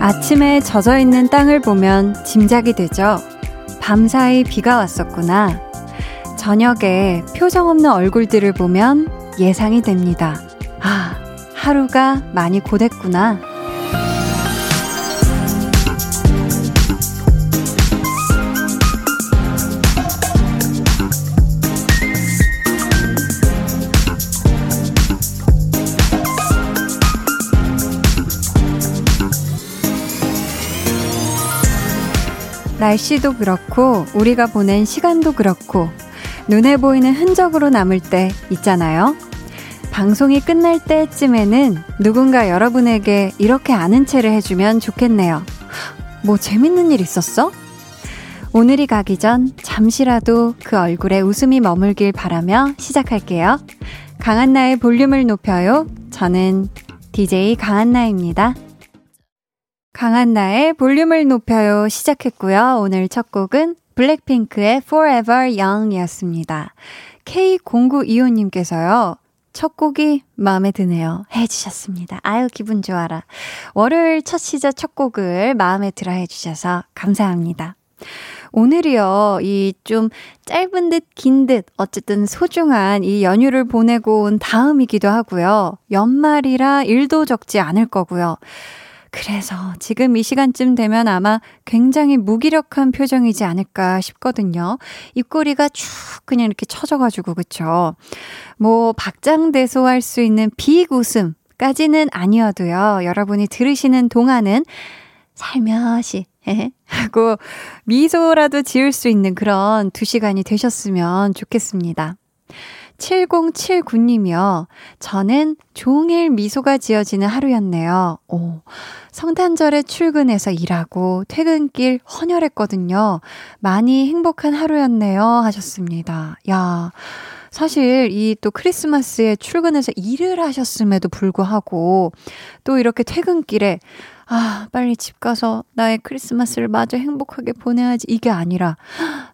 아침에 젖어 있는 땅을 보면 짐작이 되죠. 밤사이 비가 왔었구나. 저녁에 표정 없는 얼굴들을 보면 예상이 됩니다. 아, 하루가 많이 고됐구나. 날씨도 그렇고, 우리가 보낸 시간도 그렇고, 눈에 보이는 흔적으로 남을 때 있잖아요. 방송이 끝날 때쯤에는 누군가 여러분에게 이렇게 아는 체를 해주면 좋겠네요. 뭐 재밌는 일 있었어? 오늘이 가기 전 잠시라도 그 얼굴에 웃음이 머물길 바라며 시작할게요. 강한나의 볼륨을 높여요. 저는 DJ 강한나입니다. 강한 나의 볼륨을 높여요 시작했고요. 오늘 첫 곡은 블랙핑크의 Forever Young 이었습니다. K0925님께서요. 첫 곡이 마음에 드네요. 해주셨습니다. 아유, 기분 좋아라. 월요일 첫 시작 첫 곡을 마음에 들어 해주셔서 감사합니다. 오늘이요, 이 좀 짧은 듯 긴 듯, 어쨌든 소중한 이 연휴를 보내고 온 다음이기도 하고요. 연말이라 일도 적지 않을 거고요. 그래서 지금 이 시간쯤 되면 아마 굉장히 무기력한 표정이지 않을까 싶거든요. 입꼬리가 쭉 그냥 이렇게 처져가지고, 그쵸? 뭐, 박장대소할 수 있는 빅 웃음 까지는 아니어도요. 여러분이 들으시는 동안은 살며시, 하고 미소라도 지을 수 있는 그런 두 시간이 되셨으면 좋겠습니다. 7079님이요. 저는 종일 미소가 지어지는 하루였네요. 오, 성탄절에 출근해서 일하고 퇴근길 헌혈했거든요. 많이 행복한 하루였네요. 하셨습니다. 야. 사실 이 또 크리스마스에 출근해서 일을 하셨음에도 불구하고 또 이렇게 퇴근길에 아, 빨리 집 가서 나의 크리스마스를 마저 행복하게 보내야지. 이게 아니라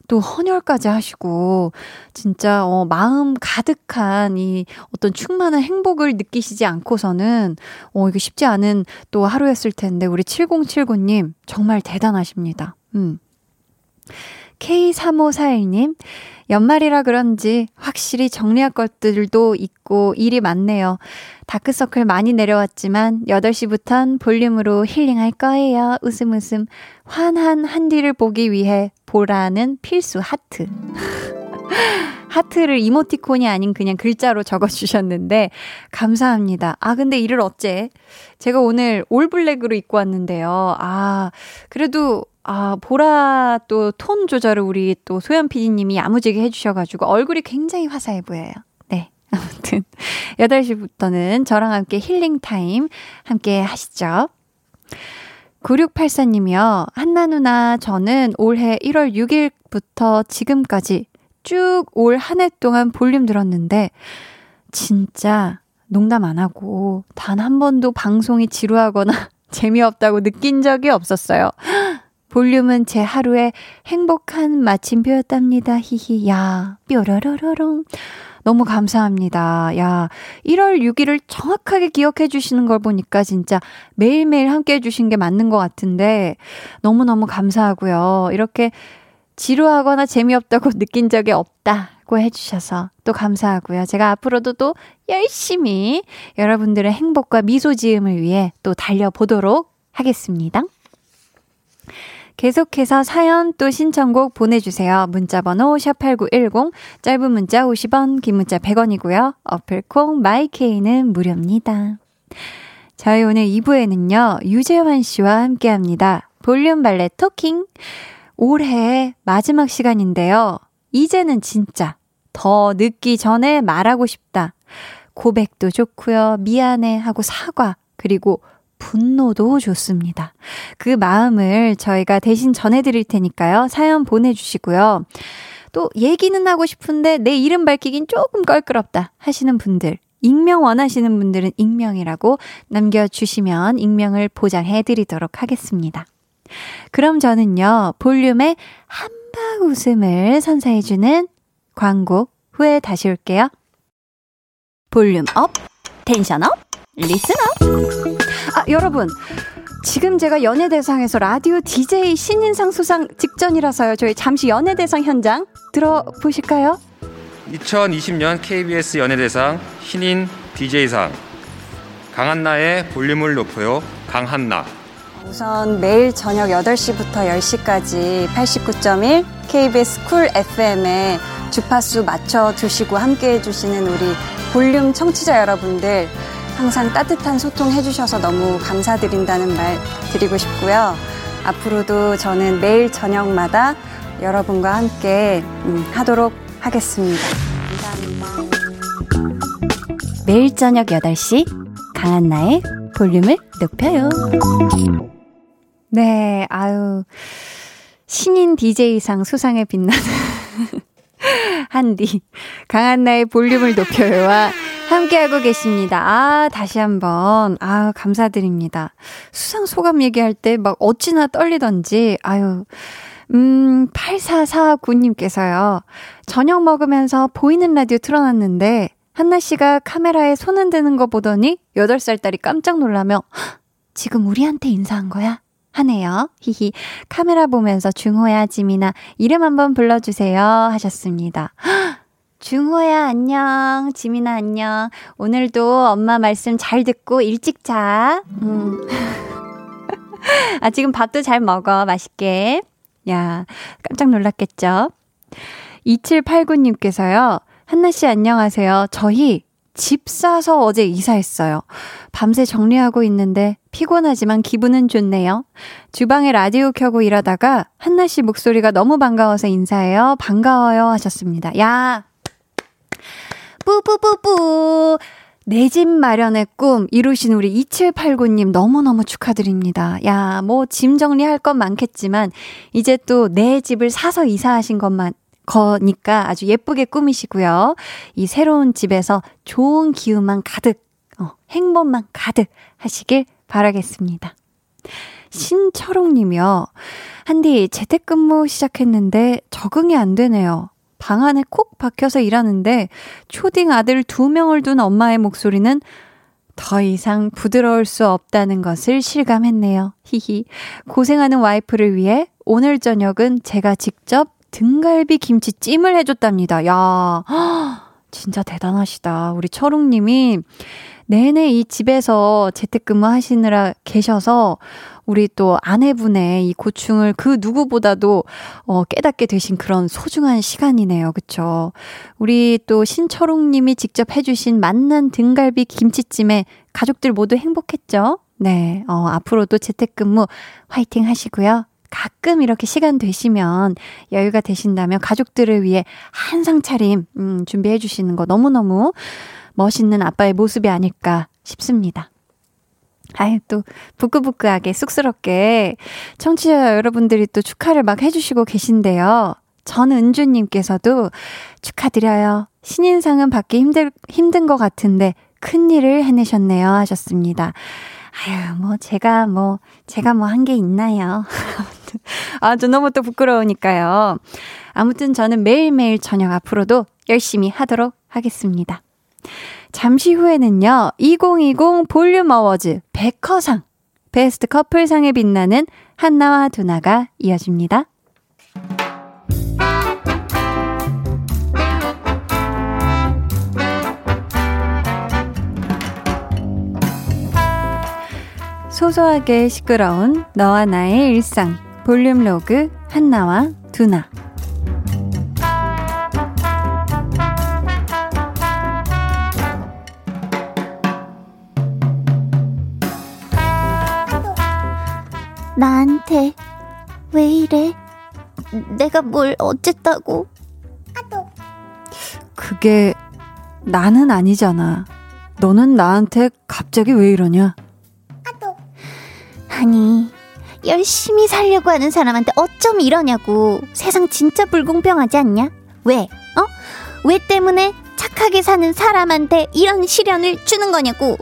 또 헌혈까지 하시고 진짜 어 마음 가득한 이 어떤 충만한 행복을 느끼시지 않고서는 어 이게 쉽지 않은 또 하루였을 텐데 우리 7079님 정말 대단하십니다. 음. K3541님, 연말이라 그런지 확실히 정리할 것들도 있고 일이 많네요. 다크서클 많이 내려왔지만 8시부턴 볼륨으로 힐링할 거예요. 웃음 웃음. 환한 한디를 보기 위해 보라는 필수 하트. 하트를 이모티콘이 아닌 그냥 글자로 적어주셨는데, 감사합니다. 아, 근데 이를 어째? 제가 오늘 all black으로 입고 왔는데요. 아, 그래도 아, 보라 또 톤 조절을 우리 또 소연 PD님이 야무지게 해주셔가지고 얼굴이 굉장히 화사해 보여요. 네. 아무튼, 8시부터는 저랑 함께 힐링 타임 함께 하시죠. 9684님이요. 한나 누나, 저는 올해 1월 6일부터 지금까지 쭉 올 한 해 동안 볼륨 들었는데, 진짜 농담 안 하고, 단 한 번도 방송이 지루하거나 재미없다고 느낀 적이 없었어요. 볼륨은 제 하루의 행복한 마침표였답니다. 히히. 야, 뾰로로로롱. 너무 감사합니다. 야, 1월 6일을 정확하게 기억해 주시는 걸 보니까 진짜 매일매일 함께 해주신 게 맞는 것 같은데 너무너무 감사하고요. 이렇게 지루하거나 재미없다고 느낀 적이 없다고 해주셔서 또 감사하고요. 제가 앞으로도 또 열심히 여러분들의 행복과 미소 지음을 위해 또 달려보도록 하겠습니다. 계속해서 사연 또 신청곡 보내주세요. 문자번호 샵8910, 짧은 문자 50원, 긴 문자 100원이고요. 어플콩 마이케이는 무료입니다. 저희 오늘 2부에는요, 유재환 씨와 함께 합니다. 볼륨 발레 토킹. 올해 마지막 시간인데요. 이제는 진짜 더 늦기 전에 말하고 싶다. 고백도 좋고요. 미안해 하고 사과. 그리고 분노도 좋습니다. 그 마음을 저희가 대신 전해드릴 테니까요. 사연 보내주시고요. 또 얘기는 하고 싶은데 내 이름 밝히긴 조금 껄끄럽다 하시는 분들 익명 원하시는 분들은 익명이라고 남겨주시면 익명을 보장해드리도록 하겠습니다. 그럼 저는요, 볼륨의 함박 웃음을 선사해주는 광고 후에 다시 올게요. volume up, tension up, listen up. 아, 여러분. 지금 제가 연예대상에서 라디오 DJ 신인상 수상 직전이라서요. 저희 잠시 연예대상 현장 들어보실까요? 2020년 KBS 연예대상 신인 DJ상 강한나의 볼륨을 높여요. 강한나. 우선 매일 저녁 8시부터 10시까지 89.1 KBS 쿨 FM에 주파수 맞춰 두시고 함께 해주시는 우리 볼륨 청취자 여러분들 항상 따뜻한 소통 해주셔서 너무 감사드린다는 말 드리고 싶고요. 앞으로도 저는 매일 저녁마다 여러분과 함께 음, 하도록 하겠습니다. 감사합니다. 매일 저녁 8시 강한나의 볼륨을 높여요. 네, 아유. 신인 DJ상 수상에 빛나는 한디. 강한나의 볼륨을 높여요와 함께하고 계십니다. 아, 다시 한번. 아, 감사드립니다. 수상 소감 얘기할 때 막 어찌나 떨리던지, 아유. 음, 8449님께서요. 저녁 먹으면서 보이는 라디오 틀어놨는데, 한나 씨가 카메라에 손 흔드는 거 보더니 8살 딸이 깜짝 놀라며, 지금 우리한테 인사한 거야? 하네요. 히히. 카메라 보면서 중호야, 지민아, 이름 한번 불러주세요. 하셨습니다. 중호야, 안녕. 지민아, 안녕. 오늘도 엄마 말씀 잘 듣고 일찍 자. 음. 아, 지금 밥도 잘 먹어. 맛있게. 야, 깜짝 놀랐겠죠? 2789님께서요. 한나 씨 안녕하세요. 저희 집 사서 어제 이사했어요. 밤새 정리하고 있는데 피곤하지만 기분은 좋네요. 주방에 라디오 켜고 일하다가 한나 씨 목소리가 너무 반가워서 인사해요. 반가워요 하셨습니다. 야! 뿌뿌뿌뿌! 내 집 마련의 꿈 이루신 우리 2789님 너무너무 축하드립니다. 야, 뭐 짐 정리할 건 많겠지만 이제 또 내 집을 사서 이사하신 것만 거니까 아주 예쁘게 꾸미시고요. 이 새로운 집에서 좋은 기운만 가득, 어, 행복만 가득 하시길 바라겠습니다. 신철옥 님이요. 한디 재택근무 시작했는데 적응이 안 되네요. 방 안에 콕 박혀서 일하는데 초딩 아들 두 명을 둔 엄마의 목소리는 더 이상 부드러울 수 없다는 것을 실감했네요. 히히. 고생하는 와이프를 위해 오늘 저녁은 제가 직접 등갈비 김치찜을 해줬답니다. 야, 진짜 대단하시다. 우리 철웅님이 내내 이 집에서 재택근무 하시느라 계셔서 우리 또 아내분의 이 고충을 그 누구보다도 어, 깨닫게 되신 그런 소중한 시간이네요. 그쵸? 우리 또 신철웅 님이 직접 해주신 맛난 등갈비 김치찜에 가족들 모두 행복했죠? 네, 어, 앞으로도 재택근무 화이팅 하시고요. 가끔 이렇게 시간 되시면 여유가 되신다면 가족들을 위해 한상 차림 음, 준비해 주시는 거 너무너무 멋있는 아빠의 모습이 아닐까 싶습니다. 아유, 또, 부끄부끄하게, 쑥스럽게, 청취자 여러분들이 또 축하를 막 해주시고 계신데요. 전은주님께서도 축하드려요. 신인상은 받기 힘들, 힘든 것 같은데, 큰일을 해내셨네요. 하셨습니다. 아유, 뭐, 제가 뭐, 제가 뭐 한 게 있나요? 아, 저 너무 또 부끄러우니까요. 아무튼 저는 매일매일 저녁 앞으로도 열심히 하도록 하겠습니다. 잠시 후에는요, 2020 볼륨 어워즈 백커상, 베스트 커플상에 빛나는 한나와 두나가 이어집니다. 소소하게 시끄러운 너와 나의 일상, 볼륨 로그 한나와 두나. 나한테 왜 이래? 내가 뭘 어쨌다고? 그게 나는 아니잖아. 너는 나한테 갑자기 왜 이러냐? 아니, 열심히 살려고 하는 사람한테 어쩜 이러냐고. 세상 진짜 불공평하지 않냐? 왜? 어? 왜 때문에 행복하게 사는 사람한테 이런 시련을 주는 거냐고.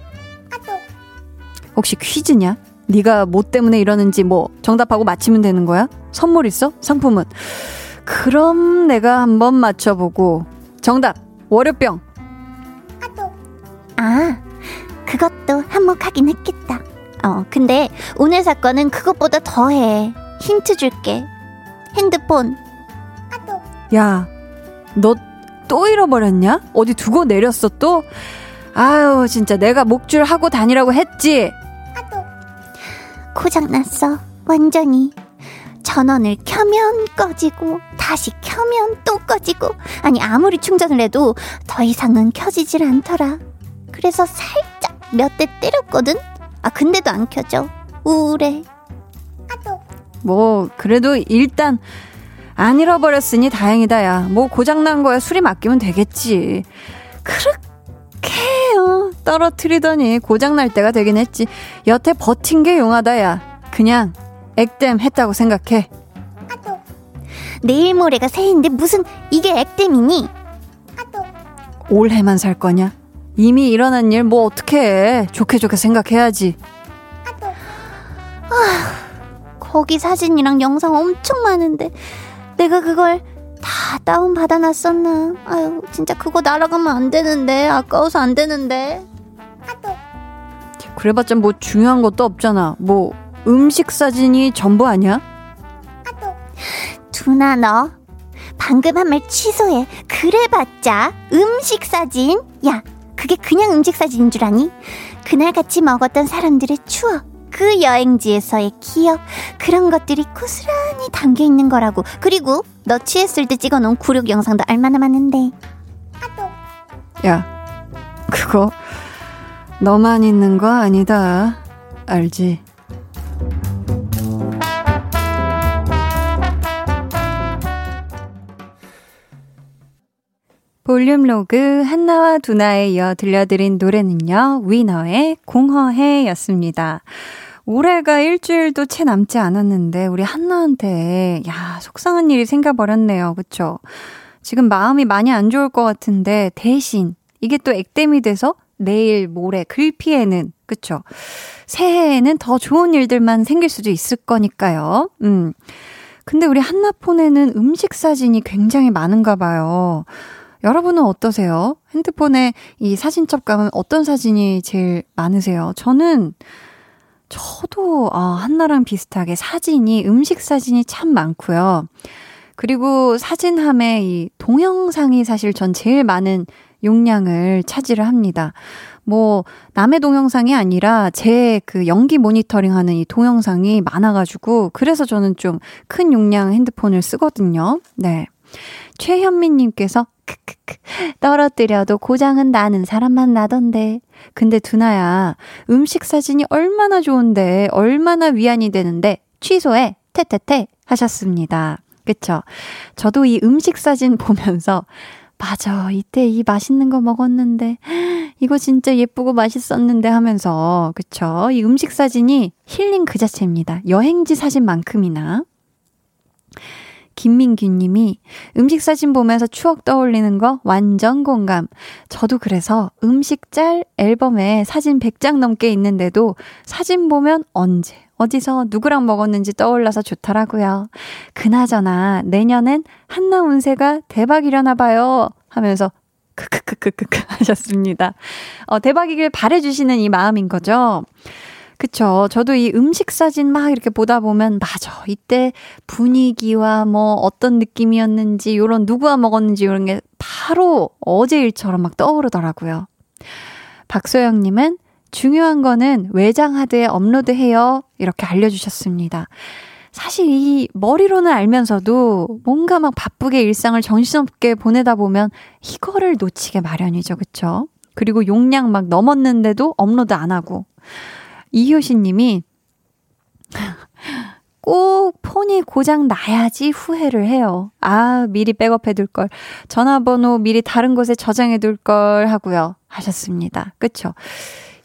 혹시 퀴즈냐? 네가 뭐 때문에 이러는지 뭐 정답하고 맞히면 되는 거야? 선물 있어? 상품은? 그럼 내가 한번 맞춰보고 정답 월요병 아, 그것도 한몫하긴 했겠다. 어, 근데 오늘 사건은 그것보다 더해. 힌트 줄게. 핸드폰. 야, 너 또 잃어버렸냐? 어디 두고 내렸어 또? 아유, 진짜 내가 목줄 하고 다니라고 했지? 고장났어. 완전히. 전원을 켜면 꺼지고, 다시 켜면 또 꺼지고, 아니, 아무리 충전을 해도 더 이상은 켜지질 않더라. 그래서 살짝 몇 대 때렸거든? 아, 근데도 안 켜져. 우울해. 뭐, 그래도 일단 안 잃어버렸으니 다행이다, 야. 뭐 고장난 거야. 수리 맡기면 되겠지. 그렇게, 어, 떨어뜨리더니 고장날 때가 되긴 했지. 여태 버틴 게 용하다, 야. 그냥 액땜 했다고 생각해. 내일 모레가 새해인데 무슨 이게 액땜이니? 올해만 살 거냐? 이미 일어난 일 뭐 어떻게 해. 좋게 좋게 생각해야지. 거기 사진이랑 영상 엄청 많은데 내가 그걸 다 다운 받아놨었나? 아유 진짜 그거 날아가면 안 되는데 아까워서 안 되는데. 그래봤자 뭐 중요한 것도 없잖아. 뭐 음식 사진이 전부 아니야? 두나 너 방금 한 말 취소해. 그래봤자 음식 사진. 야 그게 그냥 음식 사진인 줄 아니? 그날 같이 먹었던 사람들의 추억. 그 여행지에서의 기억 그런 것들이 고스란히 담겨 있는 거라고 그리고 너 취했을 때 찍어놓은 구력 영상도 얼마나 많은데 야, 그거 너만 있는 거 아니다. 알지? 볼륨 로그 한나와 두나에 이어 들려드린 노래는요, 위너의 공허해 였습니다. 올해가 일주일도 채 남지 않았는데, 우리 한나한테, 야, 속상한 일이 생겨버렸네요. 그쵸? 지금 마음이 많이 안 좋을 것 같은데, 대신, 이게 또 액땜이 돼서 내일, 모레, 글피에는, 그쵸? 새해에는 더 좋은 일들만 생길 수도 있을 거니까요. 음. 근데 우리 한나폰에는 음식 사진이 굉장히 많은가 봐요. 여러분은 어떠세요? 핸드폰에 이 사진첩 가면 어떤 사진이 제일 많으세요? 저는, 저도, 아, 한나랑 비슷하게 사진이, 음식 사진이 참 많고요. 그리고 사진함에 이 동영상이 사실 전 제일 많은 용량을 차지를 합니다. 뭐, 남의 동영상이 아니라 제 그 연기 모니터링 하는 이 동영상이 많아가지고, 그래서 저는 좀 큰 용량 핸드폰을 쓰거든요. 네. 최현민님께서 떨어뜨려도 고장은 나는 사람만 나던데. 근데 두나야 음식 사진이 얼마나 좋은데 얼마나 위안이 되는데 취소해 테테테 하셨습니다. 그쵸? 저도 이 음식 사진 보면서 맞아 이때 이 맛있는 거 먹었는데 이거 진짜 예쁘고 맛있었는데 하면서 그쵸? 이 음식 사진이 힐링 그 자체입니다. 여행지 사진만큼이나. 김민규 님이 음식 사진 보면서 추억 떠올리는 거 완전 공감. 저도 그래서 음식 짤 앨범에 사진 100장 넘게 있는데도 사진 보면 언제, 어디서 누구랑 먹었는지 떠올라서 좋더라고요. 그나저나 내년엔 한나 운세가 대박이려나 봐요. 하면서 크크크크크크 하셨습니다. 어, 대박이길 바래주시는 이 마음인 거죠. 그쵸. 저도 이 음식 사진 막 이렇게 보다 보면, 맞아. 이때 분위기와 뭐 어떤 느낌이었는지, 요런 누구와 먹었는지 요런 게 바로 어제 일처럼 막 떠오르더라고요. 박소영님은 중요한 거는 외장 하드에 업로드해요. 이렇게 알려주셨습니다. 사실 이 머리로는 알면서도 뭔가 막 바쁘게 일상을 정신없게 보내다 보면 이거를 놓치게 마련이죠. 그쵸? 그리고 용량 막 넘었는데도 업로드 안 하고. 이효신 님이 꼭 폰이 고장 나야지 후회를 해요. 아, 미리 백업해 둘 걸. 전화번호 미리 다른 곳에 저장해 둘 걸 하고요. 하셨습니다. 그쵸?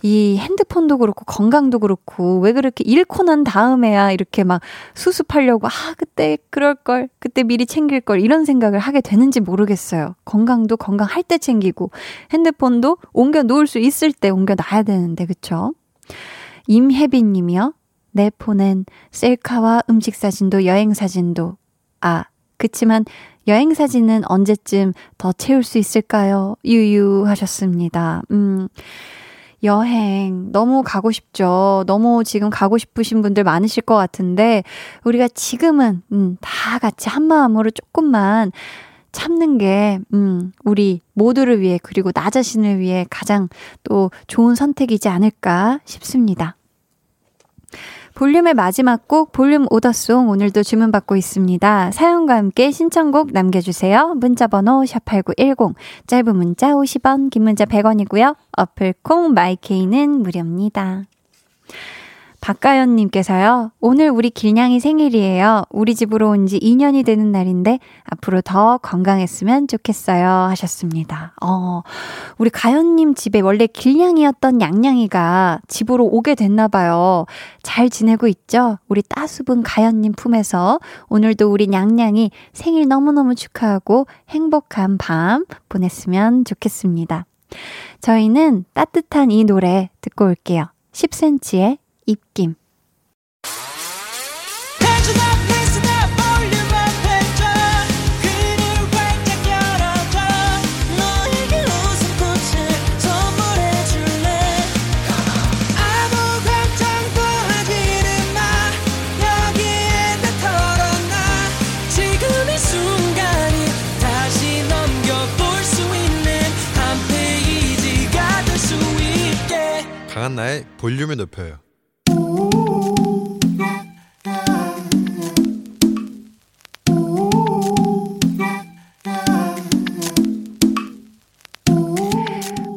이 핸드폰도 그렇고 건강도 그렇고 왜 그렇게 잃고 난 다음에야 이렇게 막 수습하려고 아 그때 그럴 걸 그때 미리 챙길 걸 이런 생각을 하게 되는지 모르겠어요. 건강도 건강할 때 챙기고 핸드폰도 옮겨 놓을 수 있을 때 옮겨 놔야 되는데 그쵸? 임혜빈 님이요. 내 폰엔 셀카와 음식 사진도 여행 사진도 아 그치만 여행 사진은 언제쯤 더 채울 수 있을까요? 유유 하셨습니다. 음. 여행 너무 가고 싶죠. 너무 지금 가고 싶으신 분들 많으실 것 같은데 우리가 지금은 음, 다 같이 한 마음으로 조금만 참는 게 음, 우리 모두를 위해 그리고 나 자신을 위해 가장 또 좋은 선택이지 않을까 싶습니다. 볼륨의 마지막 곡 볼륨 오더송 오늘도 주문받고 있습니다. 사연과 함께 신청곡 남겨주세요. 문자번호 샵8910 짧은 문자 50원 긴 문자 100원이고요. 어플 콩 마이케이는 무료입니다. 박가연님께서요, 오늘 우리 길냥이 생일이에요. 우리 집으로 온 지 2년이 되는 날인데, 앞으로 더 건강했으면 좋겠어요. 하셨습니다. 어, 우리 가연님 집에 원래 길냥이였던 양냥이가 집으로 오게 됐나봐요. 잘 지내고 있죠? 우리 따수분 가연님 품에서 오늘도 우리 양냥이 생일 너무너무 축하하고 행복한 밤 보냈으면 좋겠습니다. 저희는 따뜻한 이 노래 듣고 올게요. 10cm의 입김. 강한나의 볼륨을 높여요.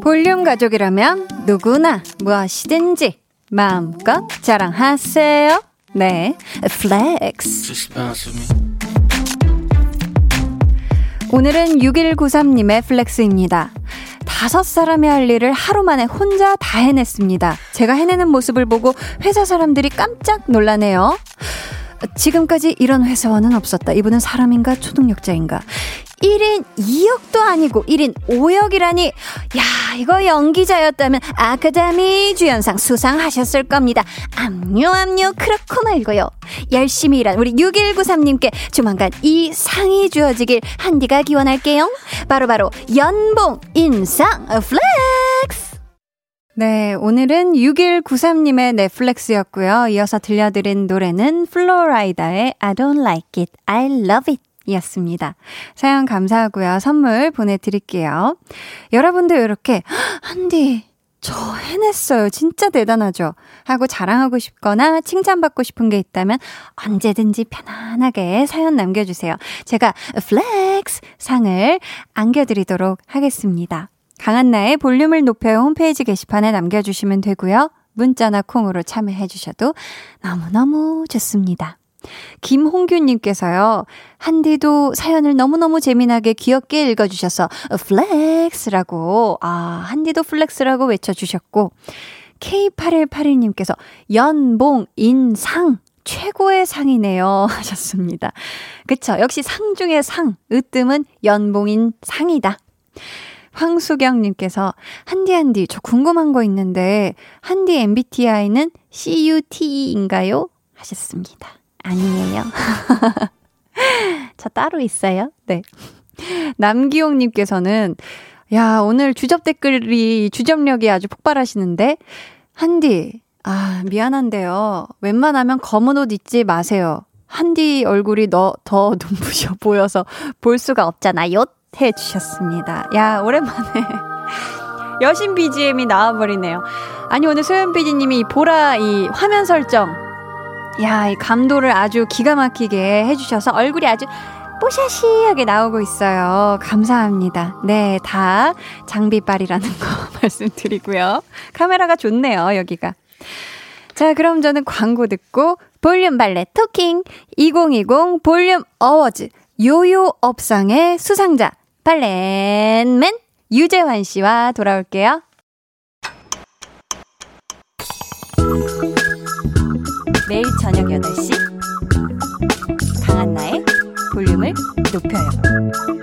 볼륨 가족이라면 누구나 무엇이든지 마음껏 자랑하세요. 네, flex. 오늘은 6193님의 flex입니다. 다섯 사람이 할 일을 하루 만에 혼자 다 해냈습니다. 제가 해내는 모습을 보고 회사 사람들이 깜짝 놀라네요. 지금까지 이런 회사원은 없었다. 이분은 사람인가 초능력자인가? 1인 2역도 아니고 1인 5역이라니. 야, 이거 연기자였다면 아카데미 주연상 수상하셨을 겁니다. 압류, 압류, 그렇고 말고요. 열심히 일한 우리 6193님께 조만간 이 상이 주어지길 한디가 기원할게요. 바로바로 바로 연봉 인상 flex! 네, 오늘은 6193님의 flex였고요. 이어서 들려드린 노래는 Flo Rida의 I don't like it, I love it. 이었습니다. 사연 감사하고요. 선물 보내드릴게요. 여러분도 이렇게, 한디, 저 해냈어요. 진짜 대단하죠? 하고 자랑하고 싶거나 칭찬받고 싶은 게 있다면 언제든지 편안하게 사연 남겨주세요. 제가 flex 상을 안겨드리도록 하겠습니다. 강한나의 볼륨을 높여요 홈페이지 게시판에 남겨주시면 되고요. 문자나 콩으로 참여해 주셔도 너무너무 좋습니다. 김홍규님께서요, 한디도 사연을 너무너무 재미나게 귀엽게 읽어주셔서, flex라고, 아, 한디도 flex라고 외쳐주셨고, K8181님께서 연봉, 인상, 최고의 상이네요. 하셨습니다. 그쵸. 역시 상 중에 상, 으뜸은 연봉인 상이다. 황수경님께서, 한디, 한디, 저 궁금한 거 있는데, 한디 MBTI는 CUT인가요? 하셨습니다. 아니에요. 저 따로 있어요. 네. 남기용님께서는, 야, 오늘 주접 댓글이, 주접력이 아주 폭발하시는데, 한디, 아, 미안한데요. 웬만하면 검은 옷 입지 마세요. 한디 얼굴이 너, 더 눈부셔 보여서 볼 수가 없잖아요. 해 주셨습니다. 야, 오랜만에. 여신 BGM이 나와버리네요. 아니, 오늘 소연 PD님이 이 보라 이 화면 설정, 야, 이 감도를 아주 기가 막히게 해주셔서 얼굴이 아주 뽀샤시하게 나오고 있어요. 감사합니다. 네, 다 장비빨이라는 거 말씀드리고요. 카메라가 좋네요, 여기가. 자, 그럼 저는 광고 듣고 볼륨 발레 토킹 2020 볼륨 어워즈 요요 업상의 수상자 발렌맨 유재환 씨와 돌아올게요. 매일 저녁 8시 강한나의 볼륨을 높여요.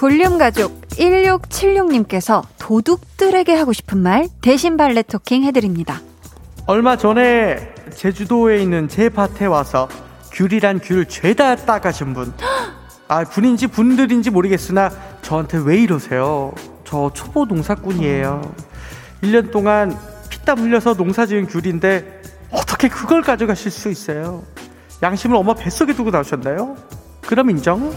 볼륨 가족 1676님께서 도둑들에게 하고 싶은 말 대신 발레 토킹 해드립니다. 얼마 전에 제주도에 있는 제 밭에 와서 귤이란 귤 죄다 따가신 분. 아, 분인지 분들인지 모르겠으나 저한테 왜 이러세요? 저 초보 농사꾼이에요. 1년 동안 피땀 흘려서 농사 지은 귤인데 어떻게 그걸 가져가실 수 있어요? 양심을 엄마 뱃속에 두고 나오셨나요? 그럼 인정?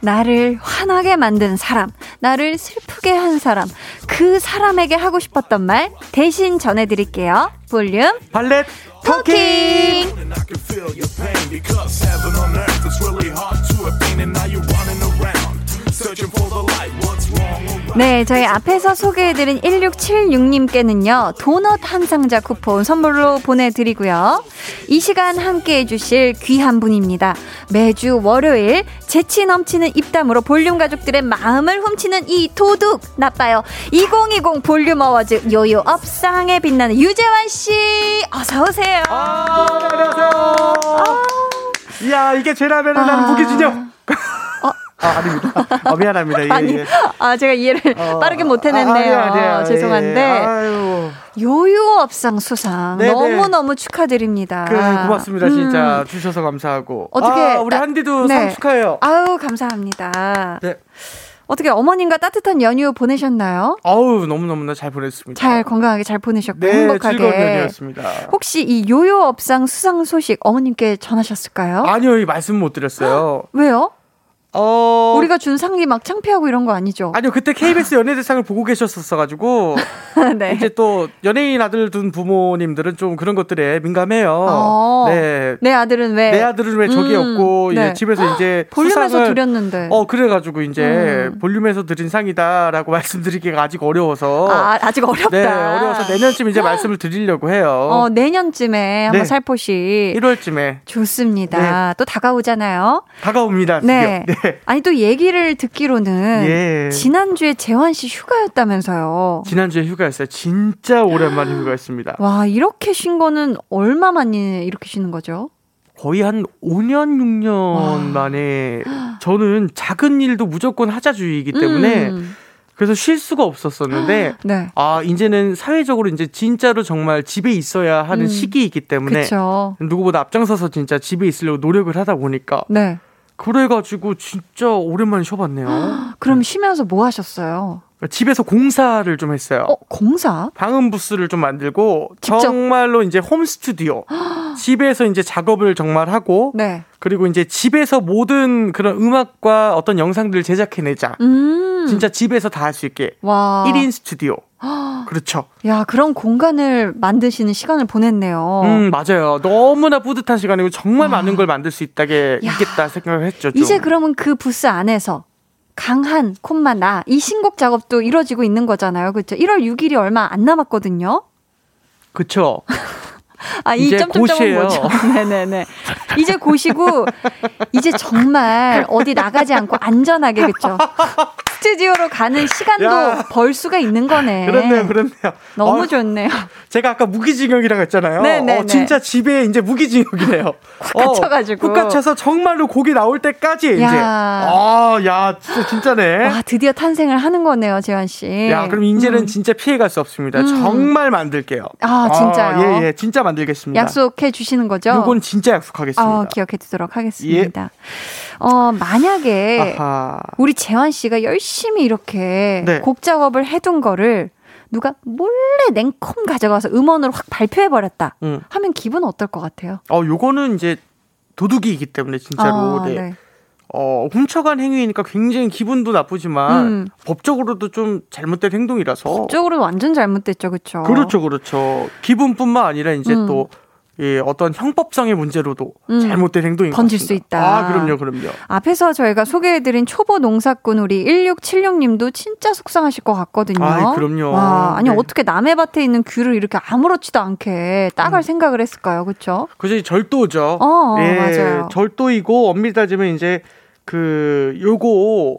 나를 화나게 만든 사람, 나를 슬프게 한 사람, 그 사람에게 하고 싶었던 말 대신 전해드릴게요. 볼륨 발렛 토킹! 토킹! 네, 저희 앞에서 소개해드린 1676님께는요, 도넛 한 상자 쿠폰 선물로 보내드리고요. 이 시간 함께 해주실 귀한 분입니다. 매주 월요일 재치 넘치는 입담으로 볼륨 가족들의 마음을 훔치는 이 도둑 나빠요. 2020 볼륨 어워즈 요요 업상에 빛나는 유재환 씨, 어서 오세요. 아, 네, 안녕하세요. 이야, 이게 은 아. 난 무기징역. 아, 아닙니다. 어, 미안합니다. 예, 아니, 예. 아 제가 이해를 어, 빠르게 못 해냈네요. 아, 아니에요, 아니에요. 죄송한데 예, 아유, 요요업상 수상 네네. 너무 너무 축하드립니다. 그 고맙습니다. 음. 진짜 주셔서 감사하고. 어떻게 아, 우리 따- 한디도 네. 상 축하해요. 아우 감사합니다. 네. 어떻게 어머님과 따뜻한 연휴 보내셨나요? 아우 너무 너무나 잘 보냈습니다. 잘 건강하게 잘 보내셨고 네, 행복하게. 즐거운 연휴였습니다. 혹시 이 요요 업상 수상 소식 어머님께 전하셨을까요? 아니요, 이 말씀 못 드렸어요. 왜요? 어. 우리가 준 상이 막 창피하고 이런 거 아니죠? 아니요, 그때 KBS 연예대상을 보고 계셨었어가지고 네. 이제 또 연예인 아들 둔 부모님들은 좀 그런 것들에 민감해요. 어. 네. 내 아들은 왜 내 아들은 왜 저기 음, 없고 네. 이제 집에서 이제 볼륨에서 수상을 드렸는데. 어 그래가지고 이제 음. 볼륨에서 드린 상이다라고 말씀드리기가 아직 어려워서 아, 아직 어렵다. 네 어려워서 내년쯤 이제 말씀을 드리려고 해요. 어, 내년쯤에 한번 네. 살포시 1월쯤에 좋습니다. 또 다가오잖아요. 다가옵니다. 네. 드디어. 네. 아니 또 얘기를 듣기로는 예. 지난주에 재환 씨 휴가였다면서요. 지난주에 휴가였어요. 진짜 오랜만에 휴가였습니다. 와, 이렇게 쉰 거는 얼마 만에 이렇게 쉬는 거죠? 거의 한 5년, 6년 와. 만에 저는 작은 일도 무조건 하자주의이기 때문에 음. 그래서 쉴 수가 없었었는데 네. 아, 이제는 사회적으로 이제 진짜로 정말 집에 있어야 하는 음. 시기이기 때문에 그쵸. 누구보다 앞장서서 진짜 집에 있으려고 노력을 하다 보니까 네. 그래가지고 진짜 오랜만에 쉬어봤네요. 그럼 쉬면서 뭐 하셨어요? 집에서 공사를 좀 했어요. 어, 공사? 방음 부스를 좀 만들고 직접? 정말로 이제 홈 스튜디오 집에서 이제 작업을 정말 하고 네. 그리고 이제 집에서 모든 그런 음악과 어떤 영상들을 제작해내자. 음. 진짜 집에서 다 할 수 있게 와. 1인 스튜디오. 그렇죠. 야, 그런 공간을 만드시는 시간을 보냈네요. 음 맞아요. 너무나 뿌듯한 시간이고 정말 와. 많은 걸 만들 수 있다게 야. 있겠다 생각을 했죠. 좀. 이제 그러면 그 부스 안에서 강한 콤마 나 이 신곡 작업도 이루어지고 있는 거잖아요. 그렇죠? 1월 6일이 얼마 안 남았거든요. 그쵸. 아, 이 점점점은. 뭐죠? 네네네. 이제 곧이고 이제 정말 어디 나가지 않고 안전하게 그렇죠. 스튜디오로 가는 시간도 야. 벌 수가 있는 거네. 그렇네요, 그렇네요. 너무 어, 좋네요. 제가 아까 무기징역이라고 했잖아요. 네네네. 어, 진짜 집에 이제 무기징역이네요. 갇혀가지고. 어, 푹 갇혀서 정말로 곡이 나올 때까지 이제. 야. 아, 야, 진짜 진짜네. 와, 드디어 탄생을 하는 거네요, 재환 씨. 야, 그럼 이제는 음. 진짜 피해갈 수 없습니다. 음. 정말 만들게요. 아, 진짜요? 예, 예, 진짜 만들겠습니다. 약속해 주시는 거죠? 요건 진짜 약속하겠습니다. 어, 기억해 두도록 하겠습니다. 어, 만약에 아하. 우리 재환 씨가 열심히 이렇게 네. 곡 작업을 해둔 거를 누가 몰래 냉큼 가져가서 음원으로 확 발표해 버렸다 음. 하면 기분 어떨 것 같아요? 어, 요거는 이제 도둑이기 때문에 진짜로 아, 네. 네. 어, 훔쳐간 행위니까 굉장히 기분도 나쁘지만 음. 법적으로도 좀 잘못된 행동이라서 쪽으로 완전 잘못됐죠, 그렇죠? 그렇죠, 그렇죠. 기분뿐만 아니라 이제 음. 또 예, 어떤 형법성의 문제로도 음, 잘못된 행동인 번질 수 있다. 아, 그럼요, 그럼요. 앞에서 저희가 소개해드린 초보 농사꾼 우리 1676님도 진짜 속상하실 것 같거든요. 아, 그럼요. 와, 아니 네. 어떻게 남의 밭에 있는 귤을 이렇게 아무렇지도 않게 따갈 음. 생각을 했을까요, 그렇죠? 그죠, 절도죠. 어, 예, 맞아요. 절도이고 엄밀히 따지면 이제 그 요거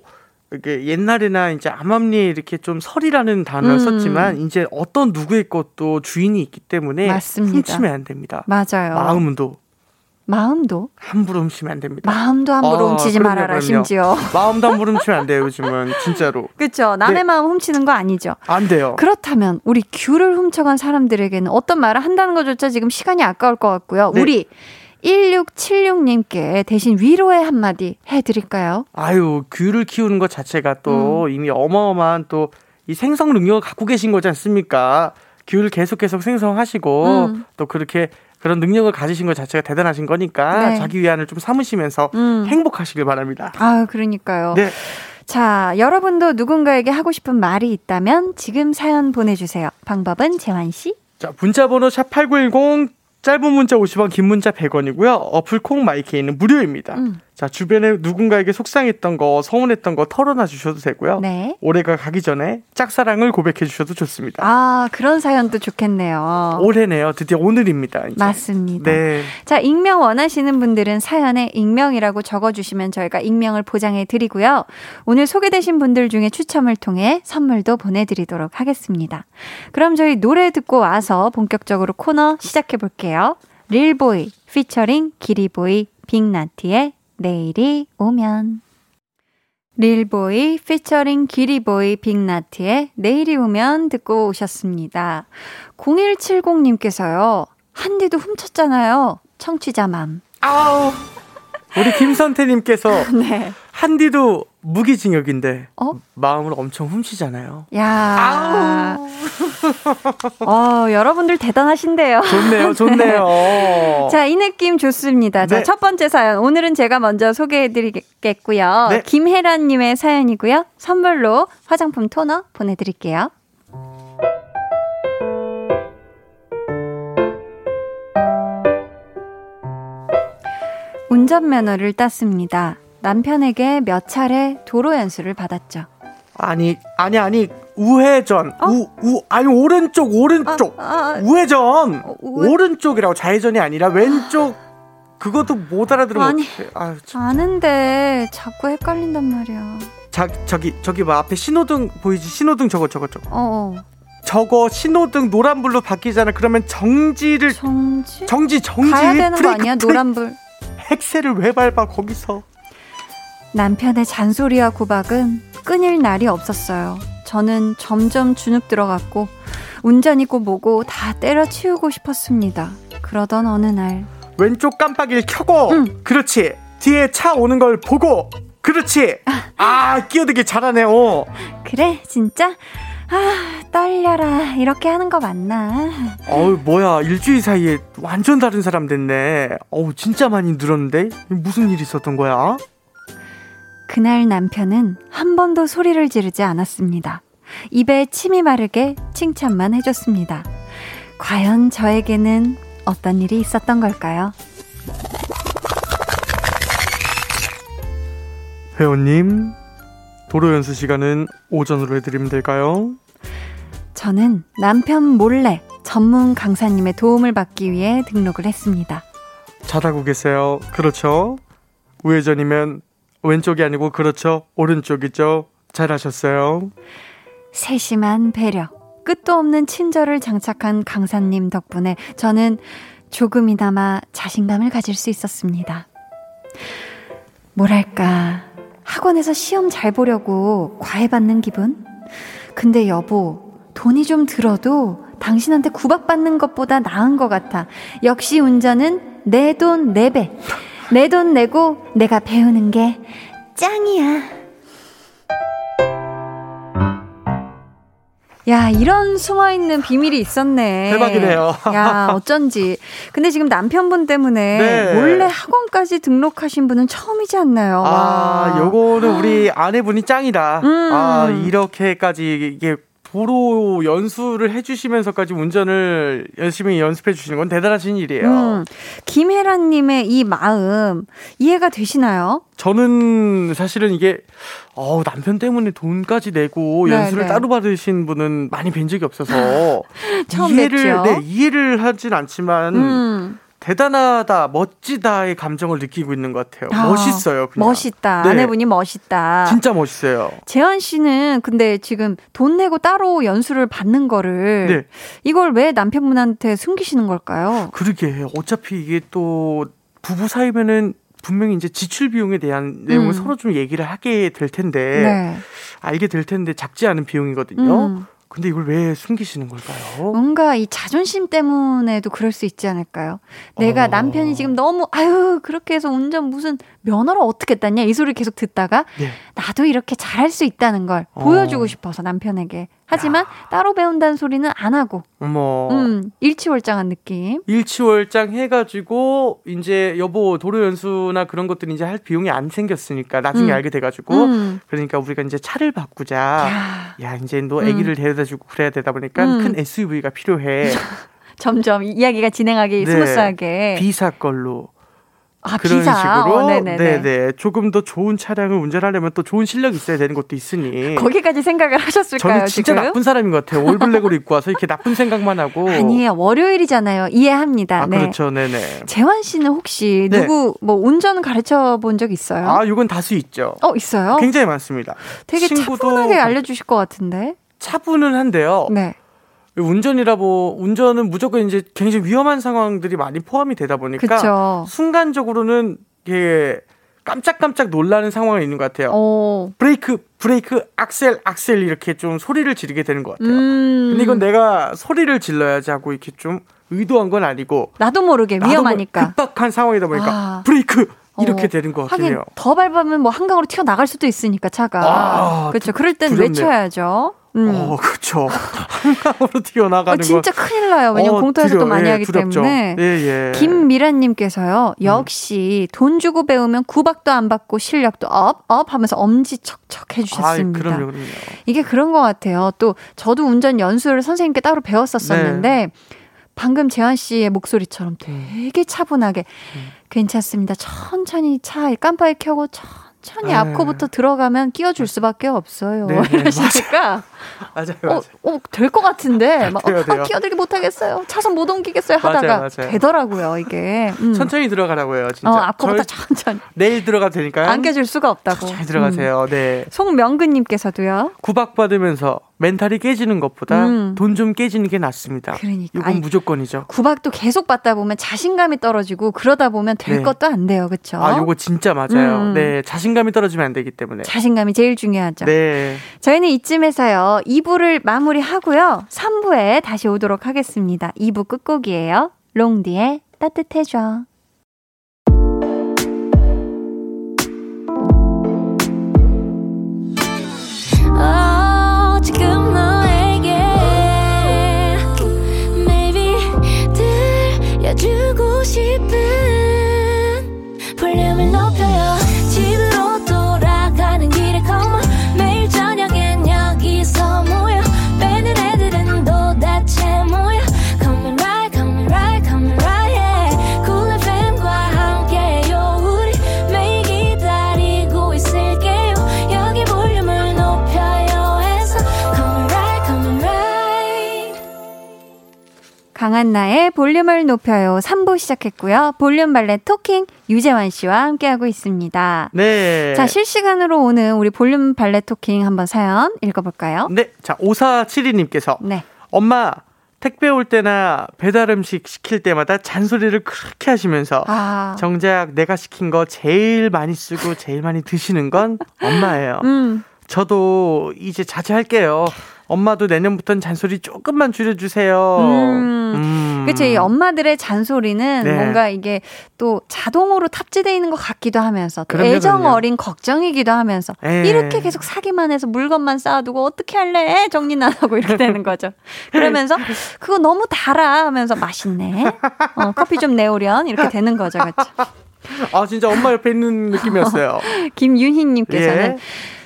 이게 옛날에나 이제 암암리에 이렇게 좀 설이라는 단어를 음. 썼지만 이제 어떤 누구의 것도 주인이 있기 때문에 맞습니다. 훔치면 안 됩니다. 맞아요. 마음도 마음도 함부로 훔치면 안 됩니다. 마음도 함부로 어, 훔치지 그럼요, 말아라 그럼요. 심지어. 마음도 함부로 훔치면 안 돼요 요즘은 진짜로. 그렇죠. 남의 네. 마음 훔치는 거 아니죠. 안 돼요. 그렇다면 우리 귤을 훔쳐간 사람들에게는 어떤 말을 한다는 것조차 지금 시간이 아까울 것 같고요. 네. 우리 1676님께 대신 위로의 한마디 해드릴까요? 아유, 귤을 키우는 것 자체가 또 음. 이미 어마어마한 또 이 생성 능력을 갖고 계신 거지 않습니까? 귤을 계속 계속 생성하시고 음. 또 그렇게 그런 능력을 가지신 것 자체가 대단하신 거니까 네. 자기 위안을 좀 삼으시면서 음. 행복하시길 바랍니다. 아, 그러니까요. 네. 자, 여러분도 누군가에게 하고 싶은 말이 있다면 지금 사연 보내주세요. 방법은 재환 씨. 자, 문자번호 샵8910 짧은 문자 50원, 긴 문자 100원이고요. 어플 콩 마이케이는 무료입니다. 음. 자, 주변에 누군가에게 속상했던 거, 서운했던 거 털어놔 주셔도 되고요. 네. 올해가 가기 전에 짝사랑을 고백해 주셔도 좋습니다. 아, 그런 사연도 좋겠네요. 올해네요. 드디어 오늘입니다. 이제. 맞습니다. 네. 자, 익명 원하시는 분들은 사연에 익명이라고 적어 주시면 저희가 익명을 보장해 드리고요. 오늘 소개되신 분들 중에 추첨을 통해 선물도 보내 드리도록 하겠습니다. 그럼 저희 노래 듣고 와서 본격적으로 코너 시작해 볼게요. 릴보이 피처링 기리보이 빅나티의 내일이 오면 릴보이 피처링 기리보이 빅나트의 내일이 오면 듣고 오셨습니다. 0170님께서요. 한디도 훔쳤잖아요. 청취자맘. 아우. 우리 김선태님께서 네. 한디도 무기징역인데 어? 마음을 엄청 훔치잖아요. 야. 어, 여러분들 대단하신데요. 좋네요, 좋네요. 자, 이 느낌 좋습니다. 네. 자, 첫 번째 사연. 오늘은 제가 먼저 소개해 드리겠고요. 네. 김혜란 님의 사연이고요. 선물로 화장품 토너 보내 드릴게요. 운전면허를 땄습니다. 남편에게 몇 차례 도로 연수를 받았죠. 아니, 아니, 아니, 우회전. 어? 우, 우, 아니, 오른쪽, 오른쪽. 아, 아, 아. 우회전. 어, 우회... 오른쪽이라고 좌회전이 아니라 왼쪽. 그것도 못 알아들으면 아니, 아유, 아는데 자꾸 헷갈린단 말이야. 자, 저기, 저기 뭐 앞에 신호등 보이지? 신호등 저거, 저거, 저거. 어. 어. 저거 신호등 노란불로 바뀌잖아. 그러면 정지를 정지 정지 정지 가야 되는 브레이크, 거 아니야? 노란불. 엑셀을 왜 밟아 거기서? 남편의 잔소리와 구박은 끊일 날이 없었어요. 저는 점점 주눅 들어갔고 운전이고 뭐고 다 때려치우고 싶었습니다. 그러던 어느 날. 왼쪽 깜빡이를 켜고 응. 그렇지. 뒤에 차 오는 걸 보고 그렇지. 아. 끼어들기 잘하네요. 그래 진짜? 아 떨려라. 이렇게 하는 거 맞나? 어우 뭐야. 일주일 사이에 완전 다른 사람 됐네. 어우 진짜 많이 늘었는데? 무슨 일 있었던 거야 그날 남편은 한 번도 소리를 지르지 않았습니다. 입에 침이 마르게 칭찬만 해줬습니다. 과연 저에게는 어떤 일이 있었던 걸까요? 회원님, 도로 연수 시간은 오전으로 해드리면 될까요? 저는 남편 몰래 전문 강사님의 도움을 받기 위해 등록을 했습니다. 잘하고 계세요. 그렇죠? 우회전이면 왼쪽이 아니고 그렇죠. 오른쪽이죠. 잘하셨어요. 세심한 배려, 끝도 없는 친절을 장착한 강사님 덕분에 저는 조금이나마 자신감을 가질 수 있었습니다. 뭐랄까, 학원에서 시험 잘 보려고 과외받는 기분? 근데 여보, 돈이 좀 들어도 당신한테 구박받는 것보다 나은 것 같아. 역시 운전은 내 돈, 내 배. 내 돈 내고 내가 배우는 게 짱이야. 야, 이런 숨어 있는 비밀이 있었네. 대박이네요. 야, 어쩐지. 근데 지금 남편분 때문에 네. 몰래 학원까지 등록하신 분은 처음이지 않나요? 아, 와. 요거는 우리 아내분이 짱이다. 음. 아, 이렇게까지 이게 도로 연수를 해주시면서까지 운전을 열심히 연습해 주시는 건 대단하신 일이에요. 음, 김혜란님의 이 마음 이해가 되시나요? 저는 사실은 이게 어 남편 때문에 돈까지 내고 네, 연수를 네. 따로 받으신 분은 많이 뵌 적이 없어서 이해를 네, 이해를 하진 않지만 음. 대단하다, 멋지다의 감정을 느끼고 있는 것 같아요. 아, 멋있어요. 그냥. 멋있다. 네. 아내분이 멋있다. 진짜 멋있어요. 재현 씨는 근데 지금 돈 내고 따로 연수를 받는 거를 네. 이걸 왜 남편분한테 숨기시는 걸까요? 그러게. 어차피 이게 또 부부 사이면은 분명히 이제 지출 비용에 대한 내용을 음. 서로 좀 얘기를 하게 될 텐데 네. 알게 될 텐데 작지 않은 비용이거든요. 음. 근데 이걸 왜 숨기시는 걸까요? 뭔가 이 자존심 때문에도 그럴 수 있지 않을까요? 내가 어... 남편이 지금 너무 아유 그렇게 해서 운전 무슨 면허를 어떻게 땄냐 이 소리를 계속 듣다가 네. 나도 이렇게 잘할 수 있다는 걸 어... 보여주고 싶어서 남편에게 하지만 야. 따로 배운다는 소리는 안 하고 어머. 음, 일취월장한 느낌. 일취월장 해가지고 이제 여보 도로 연수나 그런 것들이 이제 할 비용이 안 생겼으니까 나중에 음. 알게 돼가지고 음. 그러니까 우리가 이제 차를 바꾸자. 야, 야 이제 너 아기를 음. 데려다 주고 그래야 되다 보니까 음. 큰 SUV가 필요해. 점점 이야기가 진행하기 네. smooth하게 비싼 걸로 아, 그런 비싼. 식으로 어, 네네 네 조금 더 좋은 차량을 운전하려면 또 좋은 실력이 있어야 되는 것도 있으니 거기까지 생각을 하셨을까요? 저는 진짜 지금? 나쁜 사람인 것 같아요. 올블랙으로 입고 와서 이렇게 나쁜 생각만 하고 아니에요. 월요일이잖아요. 이해합니다. 아, 네. 그렇죠. 네네. 재환 씨는 혹시 네. 누구 뭐 운전 가르쳐 본 적 있어요? 아, 이건 다수 있죠. 어, 있어요? 굉장히 많습니다. 되게 친구도 차분하게 알려주실 것 같은데. 차분은 한데요. 네. 운전이라 뭐 운전은 무조건 이제 굉장히 위험한 상황들이 많이 포함이 되다 보니까 그쵸. 순간적으로는 이게 깜짝깜짝 놀라는 상황이 있는 것 같아요. 오. 브레이크, 브레이크, 악셀, 악셀 이렇게 좀 소리를 지르게 되는 것 같아요. 음. 근데 이건 내가 소리를 질러야지 하고 이렇게 좀 의도한 건 아니고 나도 모르게 나도 위험하니까 급박한 상황이다 보니까 아. 브레이크 이렇게 어. 되는 것 같긴 해요. 더 밟으면 뭐 한강으로 튀어나갈 수도 있으니까 차가. 아, 그렇죠. 그럴 땐 두렵네. 외쳐야죠. 음. 어, 그렇죠. 한강으로 튀어나가는 어, 진짜 거. 큰일 나요. 왜냐면 어, 공터에서도 많이 예, 하기 두렵죠. 때문에. 예, 예. 김미란님께서요. 음. 역시 음. 돈 주고 배우면 구박도 안 받고 실력도 up, up 하면서 엄지척척 해주셨습니다. 아, 그럼요, 그럼요. 이게 그런 것 같아요. 또 저도 운전 연수를 선생님께 따로 배웠었었는데 네. 방금 재환 씨의 목소리처럼 되게 차분하게 음. 괜찮습니다. 천천히 차 깜빡이 켜고 천 천천히 아, 앞코부터 들어가면 끼워줄 수밖에 없어요. 네, 네 이러시니까 맞아요, 맞아요. 어, 어, 될 것 같은데 막 돼요, 돼요. 아, 끼어들기 못하겠어요. 차선 못 옮기겠어요 하다가 맞아요, 맞아요. 되더라고요 이게. 음. 천천히 들어가라고 해요, 진짜. 어, 앞코부터 천천히. 내일 들어가도 되니까요. 안 껴줄 수가 없다고. 잘 들어가세요. 음. 네. 송명근님께서도요. 구박 받으면서 멘탈이 깨지는 것보다 음. 돈좀 깨지는 게 낫습니다. 그러니까. 이건 아니, 무조건이죠. 구박도 계속 받다 보면 자신감이 떨어지고 그러다 보면 될 네. 것도 안 돼요. 그렇죠? 아, 요거 진짜 맞아요. 음. 네. 자신감이 떨어지면 안 되기 때문에. 자신감이 제일 중요하죠. 네. 저희는 이쯤에서요. 2부를 마무리하고요. 3부에 다시 오도록 하겠습니다. 2부 끝곡이에요. 롱디의 따뜻해져. 주고 싶은 강한나의 볼륨을 높여요 3부 시작했고요. 볼륨 발레 토킹 유재환 씨와 함께하고 있습니다. 네. 자, 실시간으로 오는 우리 볼륨 발레 토킹 한번 사연 읽어볼까요? 네. 자, 5472님께서. 네. 엄마, 택배 올 때나 배달 음식 시킬 때마다 잔소리를 그렇게 하시면서 아. 정작 내가 시킨 거 제일 많이 쓰고 제일 많이 드시는 건 엄마예요. 음. 저도 이제 자제할게요. 엄마도 내년부터는 잔소리 조금만 줄여주세요. 음. 음. 그렇죠. 이 엄마들의 잔소리는 네. 뭔가 이게 또 자동으로 탑재되어 있는 것 같기도 하면서 또 애정 어린 걱정이기도 하면서 에 네. 이렇게 계속 사기만 해서 물건만 쌓아두고 어떻게 할래? 정리는 안 하고 이렇게 되는 거죠. 그러면서 그거 너무 달아 하면서 맛있네. 어, 커피 좀 내오련 이렇게 되는 거죠. 그렇죠. 아 진짜 엄마 옆에 있는 느낌이었어요. 김윤희님께서는 예.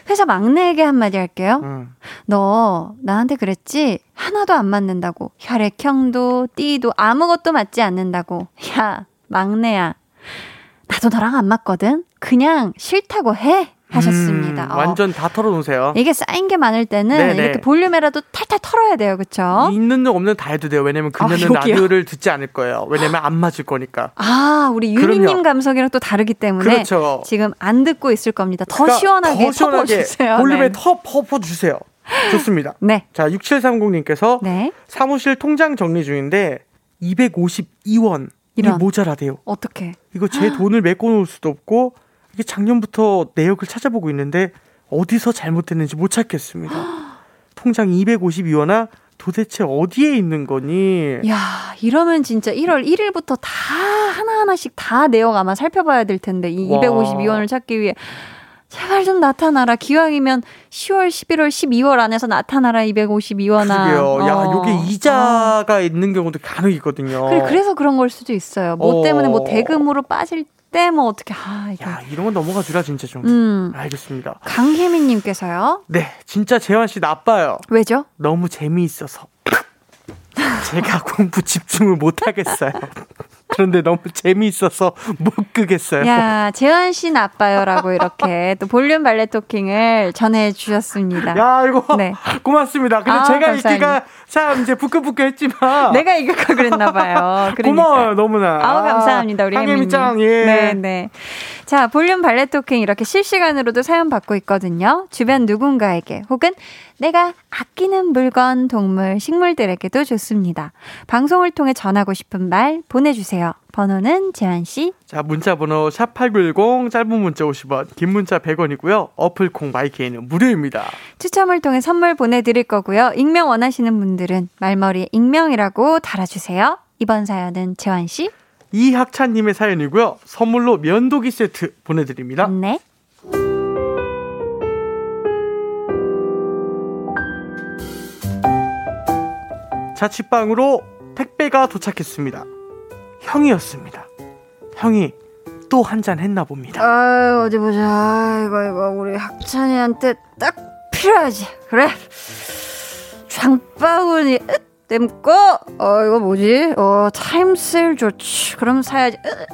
회사 막내에게 한마디 할게요. 음. 너 나한테 그랬지? 하나도 안 맞는다고. 혈액형도 띠도 아무것도 맞지 않는다고. 야, 막내야. 나도 너랑 안 맞거든. 그냥 싫다고 해. 하셨습니다. 음, 어. 완전 다 털어놓으세요. 이게 쌓인 게 많을 때는 네네. 이렇게 볼륨에라도 탈탈 털어야 돼요. 그쵸? 있는 놈 없는 다 해도 돼요. 왜냐면 그녀는 아? 라디오를 듣지 않을 거예요. 왜냐면 안 맞을 거니까. 아, 우리 그럼요. 감성이랑 또 다르기 때문에 그렇죠. 지금 안 듣고 있을 겁니다. 더 그러니까 시원하게 더 시원하게 퍼주세요. 볼륨에 네. 터 퍼퍼 주세요. 좋습니다. 네. 자, 6730님께서 네. 사무실 통장 정리 중인데 252원이 이런. 모자라대요. 어떻게? 이거 제 돈을 메꿔 놓을 수도 없고 이게 작년부터 내역을 찾아보고 있는데 어디서 잘못됐는지 못 찾겠습니다. 통장 252원아 도대체 어디에 있는 거니? 야, 이러면 진짜 1월 1일부터 다 하나하나씩 다 내역 아마 살펴봐야 될 텐데, 이 와. 252원을 찾기 위해. 제발 좀 나타나라. 기왕이면 10월, 11월, 12월 안에서 나타나라. 252원아. 그게요. 야, 어. 요게 이자가 있는 경우도 간혹 있거든요. 그래, 그래서 그런 걸 수도 있어요. 뭐 어. 때문에 뭐 대금으로 빠질 때 뭐 어떻게, 아, 이거. 야, 이런 건 넘어가 주라 진짜 좀. 음. 알겠습니다. 강혜민 님께서요. 네, 진짜 재환 씨 나빠요. 왜죠? 너무 재미있어서 제가 공부 집중을 못 하겠어요. 그런데 너무 재미있어서 못 끄겠어요. 야, 재환 씨 나빠요라고 이렇게 또 볼륨 발레 토킹을 전해 주셨습니다. 야, 이거 네. 고맙습니다. 근데 아, 제가 감사합니다. 읽기가 참 이제 부끄부끄했지만 내가 이길 걸 그랬나 봐요. 그러니까. 고마워요 너무나. 아우 감사합니다 우리 혜민님. 짱 예. 네 네. 자 볼륨 발레 토킹 이렇게 실시간으로도 사연 받고 있거든요. 주변 누군가에게 혹은 내가 아끼는 물건, 동물, 식물들에게도 좋습니다. 방송을 통해 전하고 싶은 말 보내주세요. 번호는 재한 씨. 자 문자 번호 샵 #8910 짧은 문자 50원, 긴 문자 100원이고요. 어플 콩 마이케이는 무료입니다. 추첨을 통해 선물 보내드릴 거고요. 익명 원하시는 분들은 말머리에 익명이라고 달아주세요. 이번 사연은 재환 씨. 이학찬님의 사연이고요. 선물로 면도기 세트 보내드립니다. 네. 자취방으로 택배가 도착했습니다. 형이었습니다. 형이 또 한 잔 했나 봅니다. 아유 어디 보자. 이거 이거 우리 학찬이한테 딱 필요하지. 그래. 장바구니 으, 땜고 어 이거 뭐지? 어 타임셀 좋지. 그럼 사야지. 으,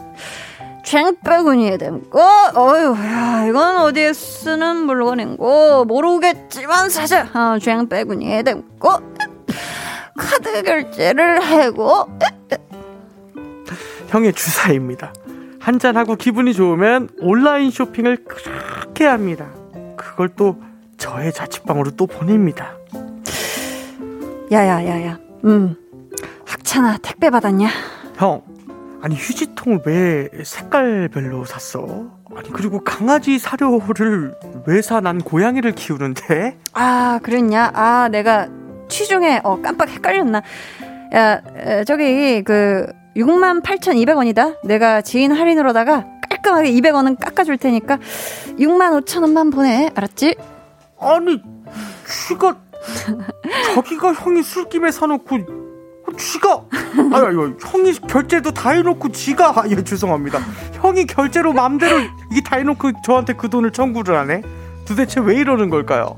장바구니에 땜고 어휴 야 이건 어디에 쓰는 물건인고 모르겠지만 사자. 어 장바구니에 땜고 으, 카드 결제를 하고 형의 주사입니다. 한잔하고 기분이 좋으면 온라인 쇼핑을 그렇게 합니다. 그걸 또 저의 자취방으로 또 보냅니다. 야야야야. 음. 학찬아 택배 받았냐? 형, 아니 휴지통을 왜 색깔별로 샀어? 아니 그리고 강아지 사료를 왜 사? 난 고양이를 키우는데. 아, 그랬냐? 아, 내가 취중에 어 깜빡 헷갈렸나? 야, 에, 저기 그 68,200원이다. 내가 지인 할인으로다가 깔끔하게 200원은 깎아줄 테니까 65,000원만 보내. 알았지? 아니 쥐가 자기가 형이 술김에 사놓고 쥐가 아유 아유 형이 결제도 다 해놓고 쥐가 예 죄송합니다 형이 결제로 맘대로 이게 다 해놓고 저한테 그 돈을 청구를 하네 도대체 왜 이러는 걸까요?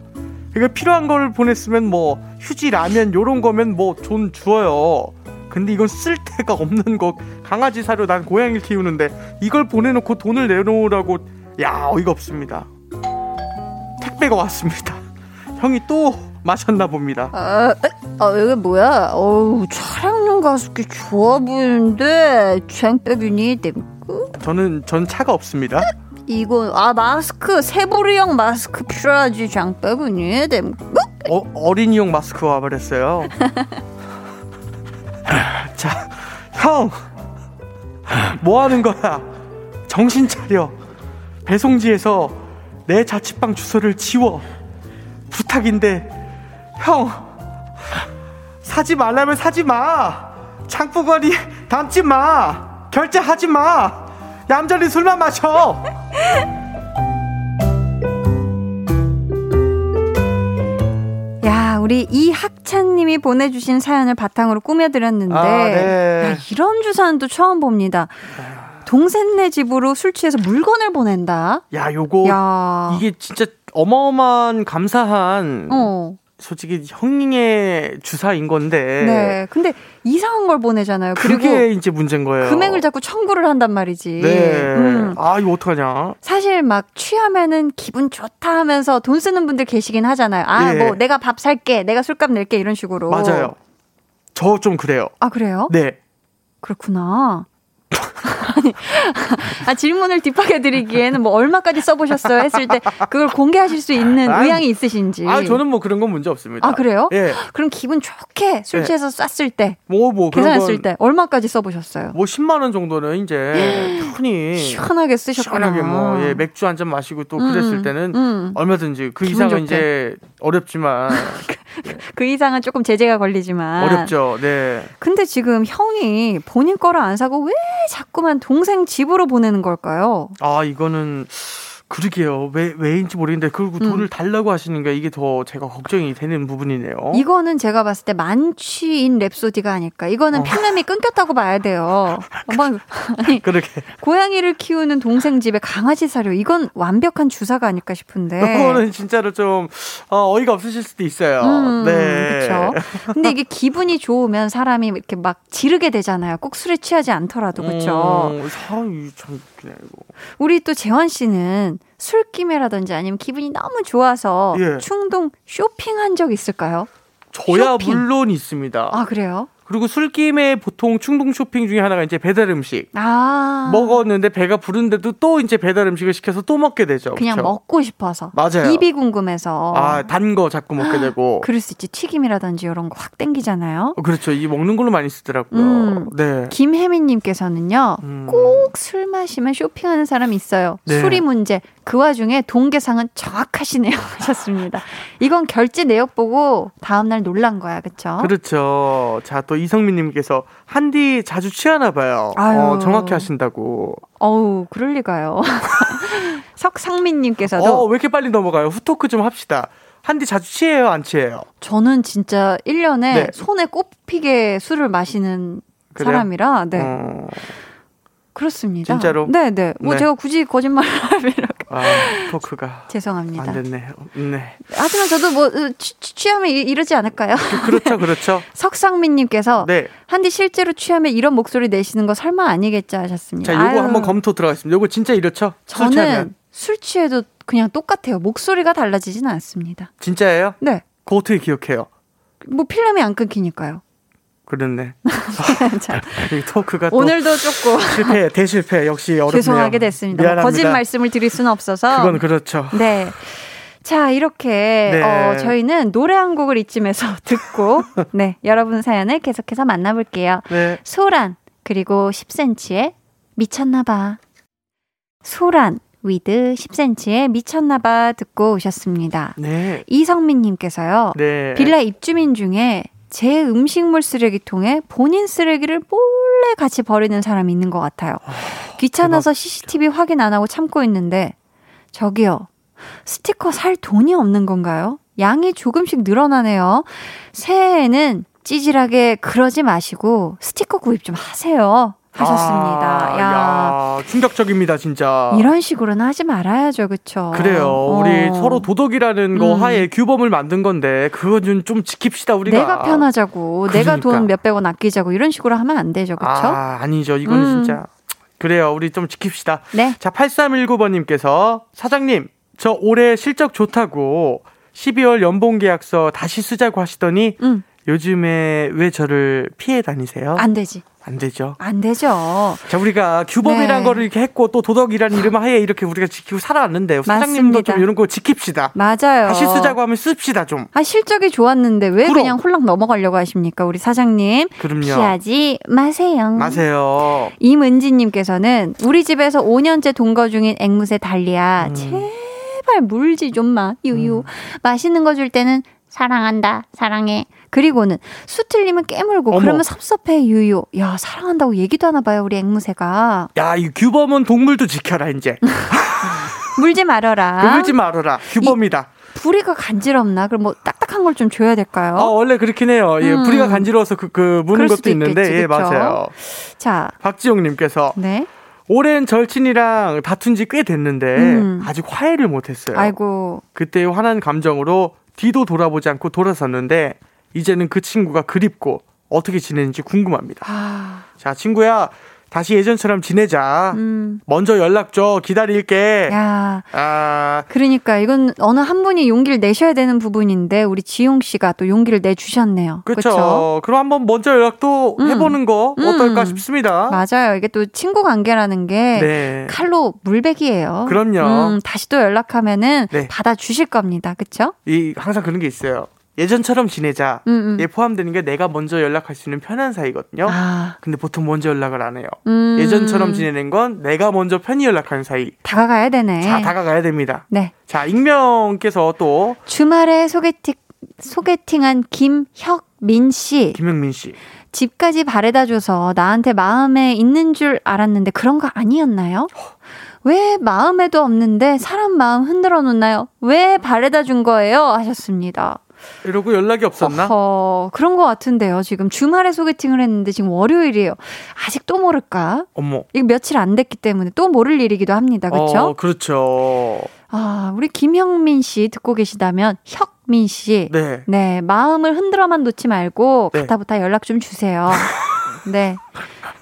이거 필요한 걸 보냈으면 뭐 휴지 라면 요런 거면 뭐 돈 주어요 근데 이건 쓸 데가 없는 거 강아지 사료 난 고양이를 키우는데 이걸 보내놓고 돈을 내놓으라고 야 어이가 없습니다 택배가 왔습니다. 형이 또 마셨나 봅니다. 아, 에? 아 이게 뭐야? 어우, 촬영용 가습기 좋아 보이는데 쟁빼비니 땜고 저는 전 차가 없습니다. 이거 아 마스크 세부리형 마스크 필요하지 장빼비니 땜고 어, 어린이용 마스크 와버렸어요. 자, 형, 뭐 하는 거야? 정신 차려. 배송지에서 내 자취방 주소를 지워. 부탁인데, 형, 사지 말라면 사지 마. 창부거리 담지 마. 결제하지 마. 얌전히 술만 마셔. 야, 우리 이학찬님이 보내주신 사연을 바탕으로 꾸며드렸는데, 아, 네. 야, 이런 주사는 또 처음 봅니다. 동생네 집으로 술 취해서 물건을 보낸다? 야, 요거 야. 이게 진짜 어마어마한 감사한 어. 솔직히 형의 주사인 건데. 네. 근데 이상한 걸 보내잖아요. 그게 이제 문제인 거예요. 금액을 자꾸 청구를 한단 말이지. 네. 음. 아, 이거 어떡하냐. 사실 막 취하면은 기분 좋다 하면서 돈 쓰는 분들 계시긴 하잖아요. 아, 예. 뭐 내가 밥 살게, 내가 술값 낼게 이런 식으로. 맞아요. 저 좀 그래요. 아, 그래요? 네. 그렇구나. 아니, 아, 질문을 딥하게 드리기에는 뭐 얼마까지 써보셨어요? 했을 때 그걸 공개하실 수 있는 아이, 의향이 있으신지. 아, 저는 뭐 그런 건 문제 없습니다. 아, 그래요? 예. 그럼 기분 좋게 술 예. 취해서 쐈을 때, 뭐, 뭐, 계산했을 건때 얼마까지 써보셨어요? 뭐 10만 원 정도는 이제 편히 시원하게 쓰셨구나. 시원하게 뭐 예, 맥주 한 잔 마시고 또 그랬을 음, 때는 음. 얼마든지 그 이상은 좋게. 이제 어렵지만 그 이상은 조금 제재가 걸리지만. 어렵죠. 네. 근데 지금 형이 본인 거를 안 사고 왜 자꾸만 동생 집으로 보내는 걸까요? 아 이거는 그러게요. 왜 왜인지 모르겠는데 그리고 음. 돈을 달라고 하시는 게 이게 더 제가 걱정이 되는 부분이네요. 이거는 제가 봤을 때 만취인 랩소디가 아닐까. 이거는 어. 필름이 끊겼다고 봐야 돼요. 뭐, 아니, 그러게. 고양이를 키우는 동생 집에 강아지 사료. 이건 완벽한 주사가 아닐까 싶은데. 그거는 진짜로 좀 어, 어이가 없으실 수도 있어요. 음, 네. 그렇죠. 근데 이게 기분이 좋으면 사람이 이렇게 막 지르게 되잖아요. 꼭 술에 취하지 않더라도 그렇죠. 음, 사람이 참 웃기네 이거. 우리 또 재원 씨는 술김에라든지 아니면 기분이 너무 좋아서 예. 충동 쇼핑한 적 있을까요? 저야 쇼핑. 물론 있습니다. 아 그래요? 그리고 술김에 보통 충동 쇼핑 중에 하나가 이제 배달 음식. 아 먹었는데 배가 부른데도 또 이제 배달 음식을 시켜서 또 먹게 되죠. 그냥 그쵸? 먹고 싶어서 맞아요. 입이 궁금해서 아, 단 거 자꾸 먹게 되고. 그럴 수 있지 튀김이라든지 이런 거 확 땡기잖아요. 어, 그렇죠. 이 먹는 걸로 많이 쓰더라고요. 음. 네. 김혜민 님께서는요 음. 꼭술 마시면 쇼핑하는 사람이 있어요. 네. 술이 문제. 그 와중에 동계상은 정확하시네요 하셨습니다. 이건 결제 내역 보고 다음날 놀란 거야, 그렇죠? 그렇죠. 자, 또 이성민님께서 한디 자주 취하나 봐요. 아유. 어, 정확히 하신다고. 어우, 그럴 리가요. 석상민님께서도 어, 왜 이렇게 빨리 넘어가요? 후토크 좀 합시다. 한디 자주 취해요? 안 취해요? 저는 진짜 1년에 네. 손에 꼽히게 술을 마시는 그래요? 사람이라, 네. 어, 그렇습니다. 진짜로? 네, 네. 뭐 네. 제가 굳이 거짓말을 하면 아, 토크가 죄송합니다. 안 됐네요. 네. 하지만 저도 뭐 으, 취, 취- 취하면 이- 이러지 않을까요? 그렇죠, 그렇죠. 석상민님께서 네. 한디 실제로 취하면 이런 목소리 내시는 거 설마 아니겠죠 하셨습니다. 자, 요거 아유, 한번 검토 들어가겠습니다. 요거 진짜 이렇죠? 술 저는 취하면. 술 취해도 그냥 똑같아요. 목소리가 달라지진 않습니다. 진짜예요? 네. 그거 어떻게 기억해요? 뭐 필름이 안 끊기니까요. 그렇네. 자, 이 토크가 또 오늘도 조금 실패, 대실패 역시 어렵네요. 죄송하게 됐습니다. 뭐 미안합니다. 거짓 말씀을 드릴 수는 없어서. 그건 그렇죠. 네. 자, 이렇게 네. 어, 저희는 노래 한 곡을 이쯤에서 듣고 네, 여러분 사연을 계속해서 만나볼게요. 네. 소란 그리고 10cm의 미쳤나봐. 소란 with 10cm의 미쳤나봐 듣고 오셨습니다. 네. 이성민님께서요. 네. 빌라 입주민 중에 제 음식물 쓰레기통에 본인 쓰레기를 몰래 같이 버리는 사람이 있는 것 같아요. 귀찮아서 CCTV 확인 안 하고 참고 있는데 저기요. 스티커 살 돈이 없는 건가요? 양이 조금씩 늘어나네요. 새해에는 찌질하게 그러지 마시고 스티커 구입 좀 하세요. 하셨습니다. 아, 야. 야, 충격적입니다, 진짜. 이런 식으로는 하지 말아야죠, 그쵸? 그래요. 우리 어. 서로 도덕이라는 거 음. 하에 규범을 만든 건데 그건 좀, 좀 지킵시다 우리가. 내가 편하자고, 내가 그러니까. 돈 몇백 원 아끼자고 이런 식으로 하면 안 되죠, 그쵸? 아, 아니죠. 이거는 음. 진짜. 그래요. 우리 좀 지킵시다. 네. 자, 8319번님께서 사장님, 저 올해 실적 좋다고 12월 연봉 계약서 다시 쓰자고 하시더니 음, 요즘에 왜 저를 피해 다니세요? 안 되지. 안 되죠. 안 되죠. 자, 우리가 규범이란 네. 거를 이렇게 했고 또 도덕이라는 이름 하에 이렇게 우리가 지키고 살아왔는데 사장님도 맞습니다. 좀 이런 거 지킵시다. 맞아요. 다시 쓰자고 하면 씁시다 좀. 아, 실적이 좋았는데 왜 그럼. 그냥 홀랑 넘어가려고 하십니까, 우리 사장님? 그럼요. 피하지 마세요. 마세요. 임은지 님께서는 우리 집에서 5년째 동거 중인 앵무새 달리야. 음. 제발 물지 좀 마. 유유. 맛있는 거 줄 때는 사랑한다. 사랑해. 그리고는 수 틀리면 깨물고 어머. 그러면 섭섭해 유유. 야 사랑한다고 얘기도 하나 봐요 우리 앵무새가. 야, 이 규범은 동물도 지켜라 이제. 물지 말아라. 그물지 말아라. 규범이다. 부리가 간지럽나? 그럼 뭐 딱딱한 걸 좀 줘야 될까요? 아, 원래 그렇긴 해요. 예, 음. 부리가 간지러워서 그, 그 무는 것도 수도 있는데, 있겠지, 예, 그쵸? 맞아요. 자, 박지용님께서 네. 오랜 절친이랑 다툰 지 꽤 됐는데 음. 아직 화해를 못했어요. 아이고. 그때 화난 감정으로 뒤도 돌아보지 않고 돌아섰는데 이제는 그 친구가 그립고 어떻게 지내는지 궁금합니다. 아, 자, 친구야. 다시 예전처럼 지내자. 음. 먼저 연락 줘. 기다릴게. 야. 아, 그러니까 이건 어느 한 분이 용기를 내셔야 되는 부분인데 우리 지용 씨가 또 용기를 내 주셨네요. 그렇죠. 그럼 한번 먼저 연락도 음. 해보는 거 어떨까 음. 싶습니다. 맞아요. 이게 또 친구 관계라는 게 네. 칼로 물베기예요. 그럼요. 음, 다시 또 연락하면은 네. 받아 주실 겁니다. 그렇죠? 이 항상 그런 게 있어요. 예전처럼 지내자. 음, 음. 에 포함되는 게 내가 먼저 연락할 수 있는 편한 사이거든요. 아, 근데 보통 먼저 연락을 안 해요. 음. 예전처럼 지내는 건 내가 먼저 편히 연락하는 사이. 다가가야 되네. 자, 다가가야 됩니다. 네. 자, 익명께서 또 주말에 소개팅 소개팅한 김혁민 씨 김영민 씨. 집까지 바래다 줘서 나한테 마음에 있는 줄 알았는데 그런 거 아니었나요? 왜 마음에도 없는데 사람 마음 흔들어 놓나요? 왜 바래다 준 거예요? 하셨습니다. 이러고 연락이 없었나? 어허, 그런 것 같은데요. 지금 주말에 소개팅을 했는데 지금 월요일이에요. 아직 또 모를까? 어머. 이거 며칠 안 됐기 때문에 또 모를 일이기도 합니다. 그렇죠? 어, 그렇죠. 아, 우리 김형민 씨 듣고 계시다면 혁민 씨. 네. 네, 마음을 흔들어만 놓지 말고 네. 가타부타 연락 좀 주세요. 네.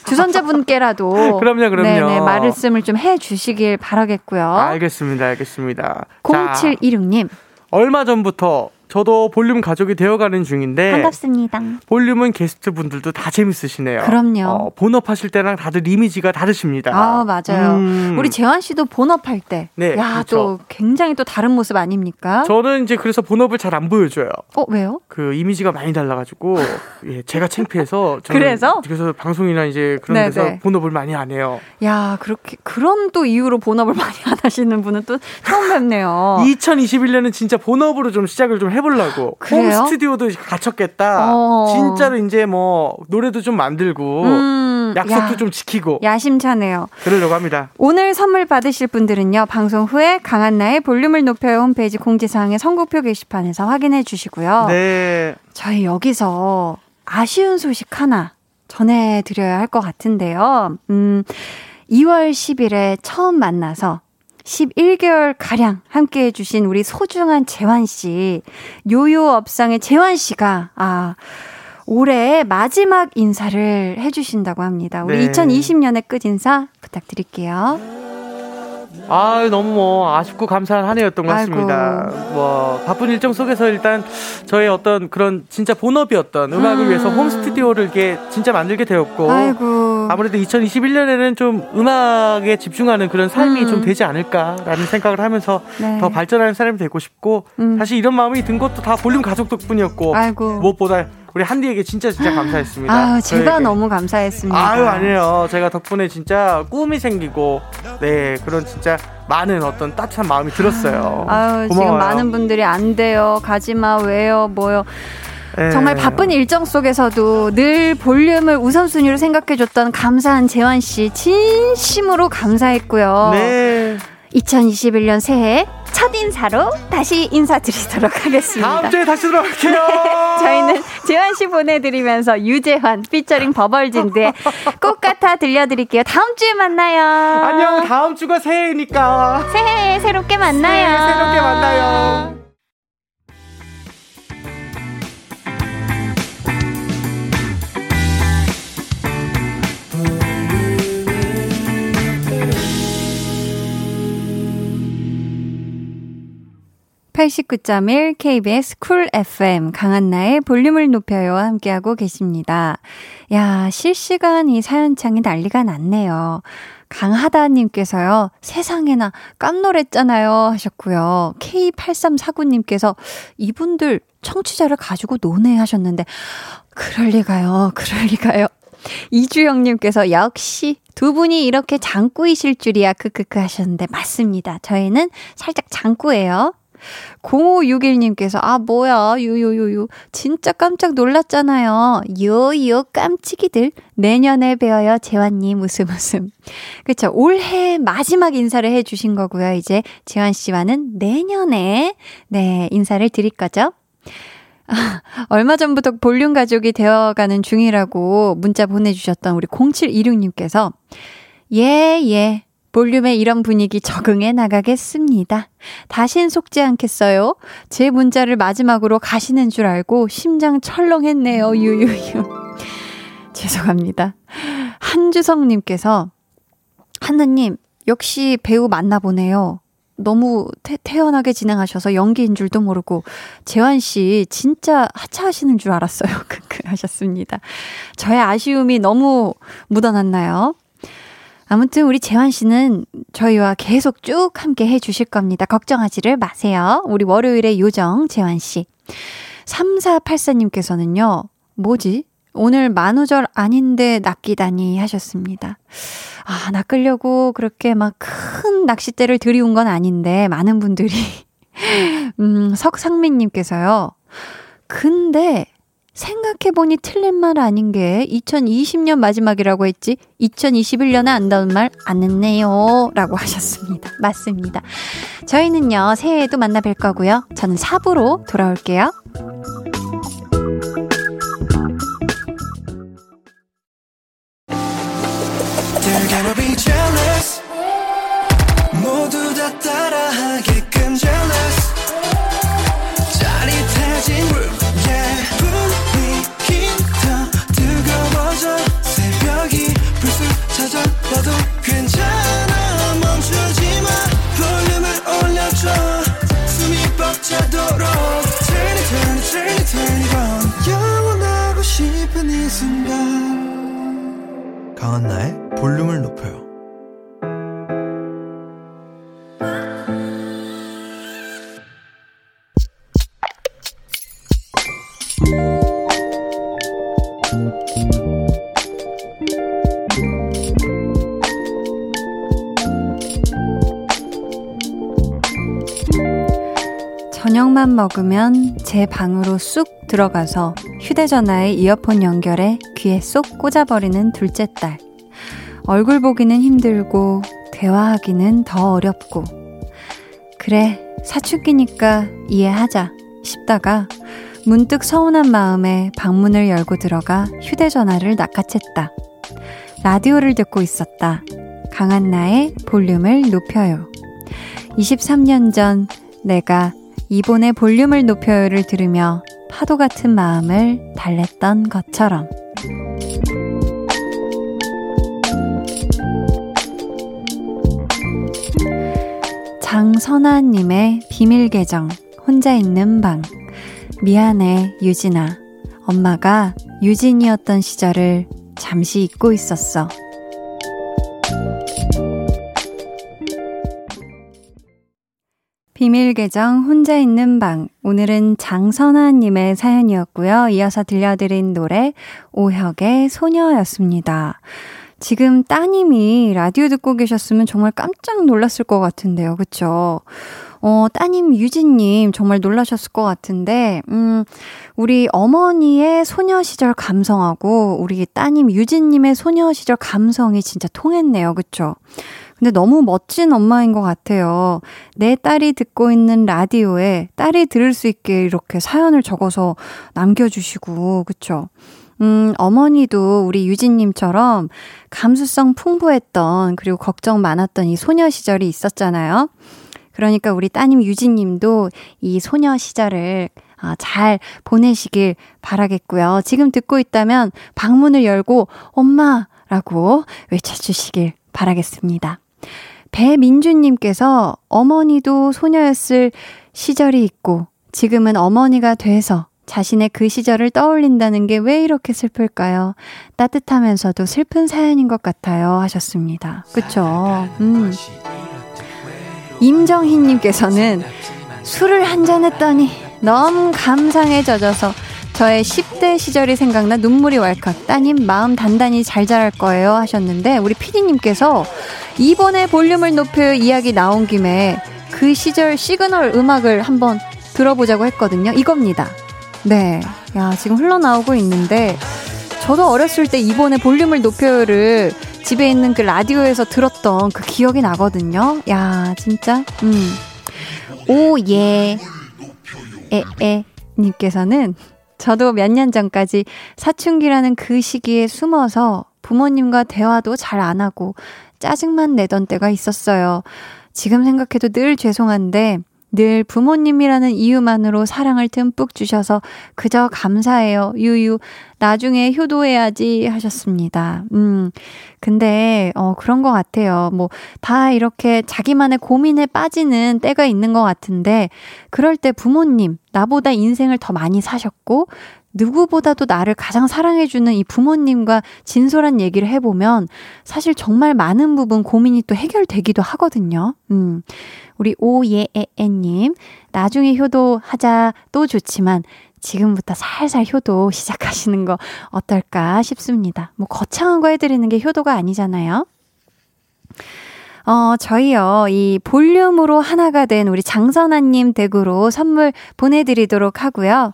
주선자분께라도 그럼요, 그럼요. 네네, 말씀을 좀 해 주시길 바라겠고요. 알겠습니다. 알겠습니다. 자, 0716님. 얼마 전부터 저도 볼륨 가족이 되어가는 중인데 반갑습니다. 볼륨은 게스트 분들도 다 재밌으시네요. 그럼요. 어, 본업하실 때랑 다들 이미지가 다르십니다. 아, 맞아요. 음. 우리 재환 씨도 본업할 때. 네, 야, 그렇죠. 또 굉장히 또 다른 모습 아닙니까? 저는 이제 그래서 본업을 잘 안 보여줘요. 어, 왜요? 그 이미지가 많이 달라가지고 예, 제가 창피해서 그래서? 그래서 방송이나 이제 그런 네네. 데서 본업을 많이 안 해요. 야, 그렇게, 그런 또 이유로 본업을 많이 안 하시는 분은 또 처음 뵙네요. 2021년은 진짜 본업으로 좀 시작을 좀 해 보려고 그래요? 홈 스튜디오도 갖췄겠다. 어. 진짜로 이제 뭐 노래도 좀 만들고 음, 약속도 야, 좀 지키고 야심차네요. 그러려고 합니다. 오늘 선물 받으실 분들은요, 방송 후에 강한나의 볼륨을 높여요 홈페이지 공지사항의 선곡표 게시판에서 확인해 주시고요. 네. 저희 여기서 아쉬운 소식 하나 전해드려야 할 것 같은데요. 음, 2월 10일에 처음 만나서 11개월 가량 함께 해주신 우리 소중한 재환 씨, 요요 업상의 재환 씨가 아 올해 마지막 인사를 해주신다고 합니다. 우리 네. 2020년의 끝 인사 부탁드릴게요. 아 너무 뭐 아쉽고 감사한 한 해였던 것 같습니다. 아이고. 뭐 바쁜 일정 속에서 일단 저의 어떤 그런 진짜 본업이었던 음악을 음. 위해서 홈 스튜디오를 이렇게 진짜 만들게 되었고 아이고. 아무래도 2021년에는 좀 음악에 집중하는 그런 삶이 음. 좀 되지 않을까라는 생각을 하면서 네. 더 발전하는 사람이 되고 싶고 음. 사실 이런 마음이 든 것도 다 볼륨 가족 덕분이었고 아이고. 무엇보다 우리 한디에게 진짜 진짜 감사했습니다. 아, 제가 저에게. 너무 감사했습니다. 아유 아니에요. 제가 덕분에 진짜 꿈이 생기고 네 그런 진짜 많은 어떤 따뜻한 마음이 들었어요. 아유, 지금 고마워요. 많은 분들이 안 돼요. 가지 마. 왜요? 뭐요? 네. 정말 바쁜 일정 속에서도 늘 볼륨을 우선순위로 생각해줬던 감사한 재환 씨 진심으로 감사했고요. 네. 2021년 새해 첫 인사로 다시 인사드리도록 하겠습니다. 다음 주에 다시 돌아올게요. 저희는 재환 씨 보내드리면서 유재환 피처링 버벌진드의 꽃 같아 들려드릴게요. 다음 주에 만나요. 안녕. 다음 주가 새해니까. 새해 새롭게 만나요. 네, 새롭게 만나요. (89.1) KBS 쿨 FM 강한나의 볼륨을 높여요와 함께하고 계십니다. 야 실시간 이 사연창이 난리가 났네요. 강하다님께서요, 세상에나 깜놀했잖아요 하셨고요. K8349님께서 이분들 청취자를 가지고 논해 하셨는데, 그럴리가요, 그럴리가요. 이주영님께서 역시 두 분이 이렇게 장꾸이실 줄이야, 크크크 하셨는데, 맞습니다. 저희는 살짝 장꾸예요. 0561님께서, 아, 뭐야, 유유유유. 진짜 깜짝 놀랐잖아요. 요요 깜찍이들. 내년에 배워요, 재환님. 웃음 웃음. 그쵸. 올해 마지막 인사를 해주신 거고요. 이제 재환씨와는 내년에, 네, 인사를 드릴 거죠. 아, 얼마 전부터 볼륨 가족이 되어가는 중이라고 문자 보내주셨던 우리 0726님께서 예, 예. 볼륨에 이런 분위기 적응해 나가겠습니다. 다신 속지 않겠어요? 제 문자를 마지막으로 가시는 줄 알고 심장 철렁했네요. 유유유. 죄송합니다. 한주성님께서 하느님, 역시 배우 맞나 보네요. 너무 태, 태연하게 진행하셔서 연기인 줄도 모르고 재환 씨 진짜 하차하시는 줄 알았어요. 크크 하셨습니다. 저의 아쉬움이 너무 묻어났나요? 아무튼 우리 재환 씨는 저희와 계속 쭉 함께 해 주실 겁니다. 걱정하지를 마세요. 우리 월요일의 요정 재환 씨. 3484님께서는요. 뭐지? 오늘 만우절 아닌데 낚이다니 하셨습니다. 아, 낚으려고 그렇게 막 큰 낚싯대를 들이운 건 아닌데, 많은 분들이. 음, 석상민님께서요. 근데, 생각해보니 틀린 말 아닌 게 2020년 마지막이라고 했지 2021년에 안다운 말 안 했네요 라고 하셨습니다. 맞습니다. 저희는요 새해에도 만나 뵐 거고요. 저는 4부로 돌아올게요. 강한나의 볼륨을 높여요 먹으면 제 방으로 쑥 들어가서 휴대전화에 이어폰 연결해 귀에 쏙 꽂아버리는 둘째 딸. 얼굴 보기는 힘들고, 대화하기는 더 어렵고. 그래, 사춘기니까 이해하자 싶다가 문득 서운한 마음에 방문을 열고 들어가 휴대전화를 낚아챘다. 라디오를 듣고 있었다. 강한나의 볼륨을 높여요. 23년 전 내가 이번에 볼륨을 높여요를 들으며 파도 같은 마음을 달랬던 것처럼. 장선아님의 비밀 계정, 혼자 있는 방. 미안해, 유진아. 엄마가 유진이었던 시절을 잠시 잊고 있었어. 비밀 계정 혼자 있는 방. 오늘은 장선아님의 사연이었고요. 이어서 들려드린 노래 오혁의 소녀였습니다. 지금 따님이 라디오 듣고 계셨으면 정말 깜짝 놀랐을 것 같은데요. 그쵸? 어, 따님 유진님 정말 놀라셨을 것 같은데, 음, 우리 어머니의 소녀 시절 감성하고 우리 따님 유진님의 소녀 시절 감성이 진짜 통했네요. 그쵸? 근데 너무 멋진 엄마인 것 같아요. 내 딸이 듣고 있는 라디오에 딸이 들을 수 있게 이렇게 사연을 적어서 남겨주시고, 그쵸? 음, 어머니도 우리 유진님처럼 감수성 풍부했던, 그리고 걱정 많았던 이 소녀 시절이 있었잖아요. 그러니까 우리 따님 유진님도 이 소녀 시절을 아, 잘 보내시길 바라겠고요. 지금 듣고 있다면 방문을 열고 엄마라고 외쳐주시길 바라겠습니다. 배민주님께서 어머니도 소녀였을 시절이 있고 지금은 어머니가 돼서 자신의 그 시절을 떠올린다는 게 왜 이렇게 슬플까요? 따뜻하면서도 슬픈 사연인 것 같아요. 하셨습니다. 그쵸? 음. 임정희님께서는 술을 한 잔 했더니 너무 감상에 젖어서 저의 10대 시절이 생각나 눈물이 왈칵. 따님 마음 단단히 잘 자랄 거예요 하셨는데 우리 피디님께서 이번에 볼륨을 높여 이야기 나온 김에 그 시절 시그널 음악을 한번 들어보자고 했거든요. 이겁니다. 네. 야, 지금 흘러나오고 있는데 저도 어렸을 때 이번에 볼륨을 높여요를 집에 있는 그 라디오에서 들었던 그 기억이 나거든요. 야, 진짜. 음. 오, 예. 에, 에. 님께서는 저도 몇 년 전까지 사춘기라는 그 시기에 숨어서 부모님과 대화도 잘 안 하고 짜증만 내던 때가 있었어요. 지금 생각해도 늘 죄송한데 늘 부모님이라는 이유만으로 사랑을 듬뿍 주셔서 그저 감사해요. 유유. 나중에 효도해야지 하셨습니다. 음. 근데, 어, 그런 것 같아요. 뭐, 다 이렇게 자기만의 고민에 빠지는 때가 있는 것 같은데, 그럴 때 부모님, 나보다 인생을 더 많이 사셨고, 누구보다도 나를 가장 사랑해주는 이 부모님과 진솔한 얘기를 해보면 사실 정말 많은 부분 고민이 또 해결되기도 하거든요. 음. 우리 오예에님, 나중에 효도하자도 좋지만 지금부터 살살 효도 시작하시는 거 어떨까 싶습니다. 뭐 거창한 거 해드리는 게 효도가 아니잖아요. 어, 저희요, 이 볼륨으로 하나가 된 우리 장선아님 댁으로 선물 보내드리도록 하고요.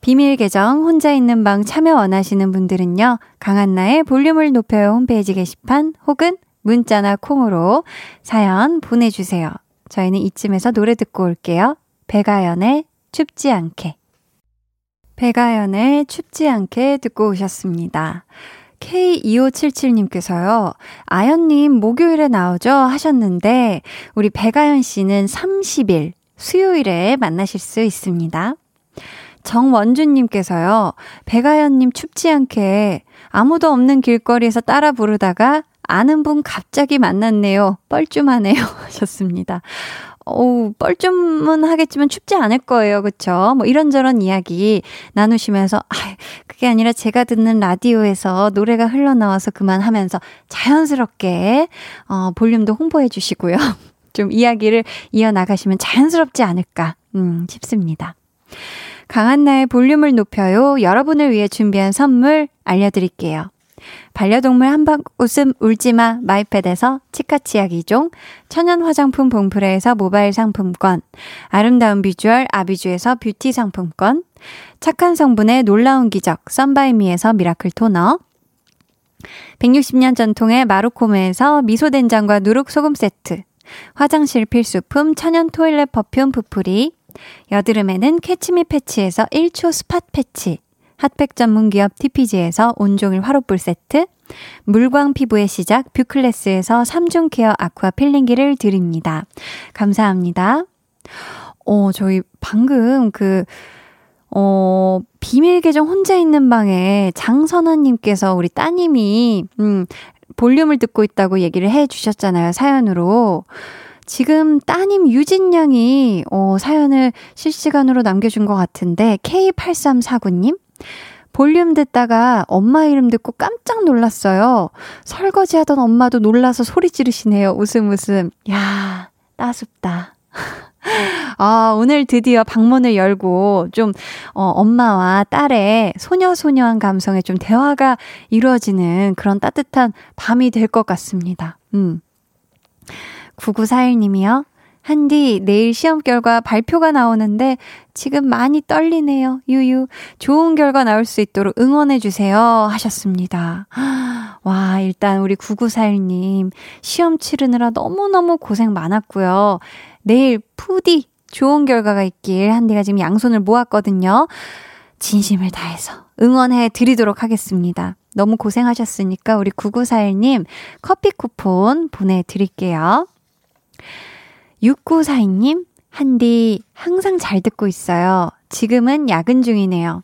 비밀 계정 혼자 있는 방 참여 원하시는 분들은요. 강한나의 볼륨을 높여요 홈페이지 게시판 혹은 문자나 콩으로 사연 보내주세요. 저희는 이쯤에서 노래 듣고 올게요. 배가연의 춥지 않게. 배가연의 춥지 않게 듣고 오셨습니다. K2577님께서요, 아연님 목요일에 나오죠? 하셨는데, 우리 배가연 씨는 30일, 수요일에 만나실 수 있습니다. 정원주님께서요, 배가연님 춥지 않게 아무도 없는 길거리에서 따라 부르다가 아는 분 갑자기 만났네요. 뻘쭘하네요. 하셨습니다. 어우, 뻘쭘은 하겠지만 춥지 않을 거예요. 그쵸? 뭐 이런저런 이야기 나누시면서, 아, 그게 아니라 제가 듣는 라디오에서 노래가 흘러나와서 그만하면서 자연스럽게, 어, 볼륨도 홍보해 주시고요. 좀 이야기를 이어나가시면 자연스럽지 않을까, 음, 싶습니다. 강한나의 볼륨을 높여요. 여러분을 위해 준비한 선물 알려드릴게요. 반려동물 한방 웃음 울지마 마이패드에서 치카치약 2종, 천연 화장품 봉프레에서 모바일 상품권, 아름다운 비주얼 아비주에서 뷰티 상품권, 착한 성분의 놀라운 기적 썬바이미에서 miracle 토너, 160년 전통의 마루코메에서 미소된장과 누룩소금 세트, 화장실 필수품 천연 toilet perfume 푸푸리, 여드름에는 캐치미 패치에서 1초 spot 패치, 핫팩 전문 기업 TPG에서 온종일 화롯불 세트, 물광 피부의 시작 뷰클래스에서 3중 케어 아쿠아 필링기를 드립니다. 감사합니다. 어, 저희 방금 그, 어, 비밀 계정 혼자 있는 방에 장선아님께서 우리 따님이, 음, 볼륨을 듣고 있다고 얘기를 해 주셨잖아요, 사연으로. 지금 따님 유진 양이 어, 사연을 실시간으로 남겨준 것 같은데 K8349님 볼륨 듣다가 엄마 이름 듣고 깜짝 놀랐어요. 설거지 하던 엄마도 놀라서 소리 지르시네요. 웃음 웃음. 야, 따숩다. 아, 오늘 드디어 방문을 열고 좀, 어, 엄마와 딸의 소녀소녀한 감성에 좀 대화가 이루어지는 그런 따뜻한 밤이 될 것 같습니다. 음. 9941님이요. 한디, 내일 시험 결과 발표가 나오는데 지금 많이 떨리네요. 유유. 좋은 결과 나올 수 있도록 응원해주세요. 하셨습니다. 와, 일단 우리 9941님, 시험 치르느라 너무너무 고생 많았고요. 내일 푸디 좋은 결과가 있길 한디가 지금 양손을 모았거든요. 진심을 다해서 응원해 드리도록 하겠습니다. 너무 고생하셨으니까 우리 9941님 커피 쿠폰 보내드릴게요. 6942님, 한디, 항상 잘 듣고 있어요. 지금은 야근 중이네요.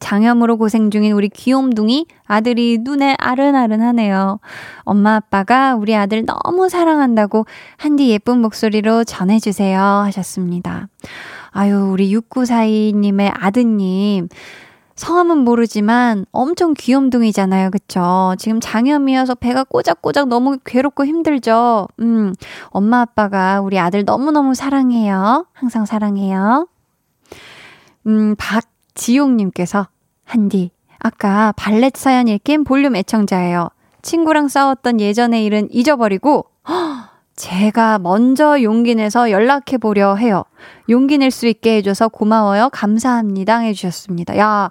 장염으로 고생 중인 우리 귀염둥이 아들이 눈에 아른아른하네요. 엄마 아빠가 우리 아들 너무 사랑한다고 한디 예쁜 목소리로 전해주세요 하셨습니다. 아유, 우리 6942님의 아드님. 성함은 모르지만 엄청 귀염둥이잖아요. 그쵸? 지금 장염이어서 배가 꼬작꼬작 너무 괴롭고 힘들죠? 음, 엄마 아빠가 우리 아들 너무너무 사랑해요. 항상 사랑해요. 음, 박지용님께서, 한디, 아까 발렛 사연 읽긴 볼륨 애청자예요. 친구랑 싸웠던 예전의 일은 잊어버리고, 허, 제가 먼저 용기 내서 연락해 보려 해요. 용기 낼 수 있게 해줘서 고마워요. 감사합니다. 해주셨습니다. 야,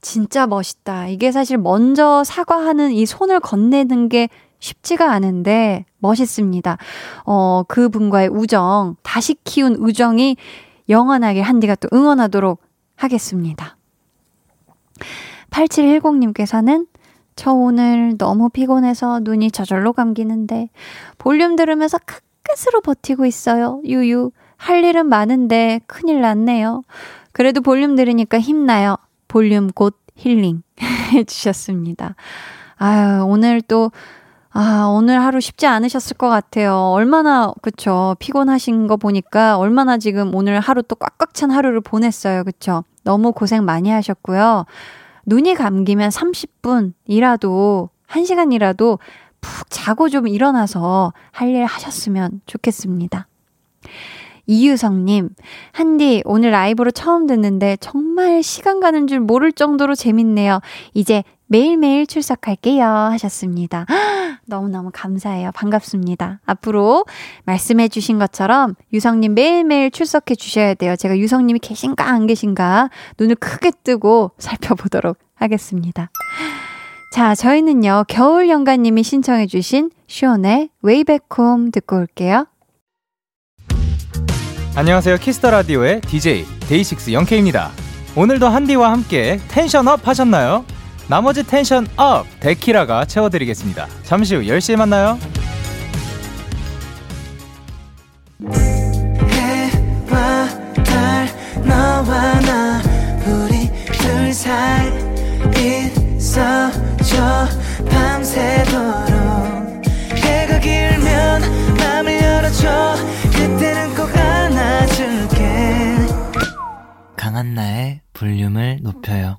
진짜 멋있다. 이게 사실 먼저 사과하는 이 손을 건네는 게 쉽지가 않은데 멋있습니다. 어, 그 분과의 우정, 다시 키운 우정이 영원하게 한디가 또 응원하도록 하겠습니다. 8710님께서는 저 오늘 너무 피곤해서 눈이 저절로 감기는데 볼륨 들으면서 크끝으로 버티고 있어요. 유유. 할 일은 많은데 큰일 났네요. 그래도 볼륨 들으니까 힘나요. 볼륨 곧 힐링 해주셨습니다. 아유, 오늘 또, 아, 오늘 하루 쉽지 않으셨을 것 같아요. 얼마나, 그쵸. 피곤하신 거 보니까 얼마나 지금 오늘 하루 또 꽉꽉 찬 하루를 보냈어요. 그쵸. 너무 고생 많이 하셨고요. 눈이 감기면 30분이라도, 1시간이라도 푹 자고 좀 일어나서 할 일 하셨으면 좋겠습니다. 이유성님, 한디, 오늘 라이브로 처음 듣는데 정말 시간 가는 줄 모를 정도로 재밌네요. 이제 매일매일 출석할게요. 하셨습니다. 너무너무 감사해요. 반갑습니다. 앞으로 말씀해 주신 것처럼 유성님 매일매일 출석해 주셔야 돼요. 제가 유성님이 계신가 안 계신가 눈을 크게 뜨고 살펴보도록 하겠습니다. 자, 저희는요, 겨울 연가님이 신청해 주신 숀의 Way Back Home 듣고 올게요. 안녕하세요. Kiss the Radio의 DJ 데이식스 영케이입니다. 오늘도 한디와 함께 tension up 하셨나요? 나머지 tension up! 데키라가 채워드리겠습니다. 잠시 후 10시에 만나요. 강한나의 볼륨을 높여요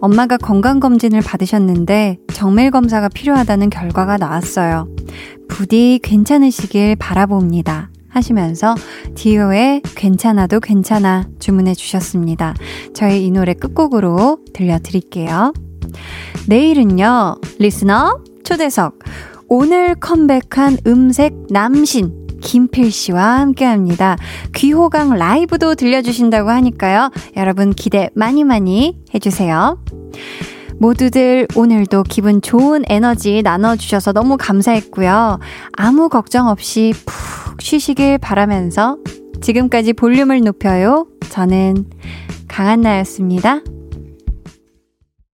엄마가 건강검진을 받으셨는데 정밀 검사가 필요하다는 결과가 나왔어요. 부디 괜찮으시길 바라봅니다. 하시면서 디오의 괜찮아도 괜찮아 주문해 주셨습니다. 저희 이 노래 끝곡으로 들려드릴게요. 내일은요, 리스너 초대석. 오늘 컴백한 음색 남신 김필 씨와 함께 합니다. 귀호강 라이브도 들려주신다고 하니까요. 여러분 기대 많이 많이 해주세요. 모두들 오늘도 기분 좋은 에너지 나눠주셔서 너무 감사했고요. 아무 걱정 없이 푹 쉬시길 바라면서 지금까지 볼륨을 높여요. 저는 강한나였습니다.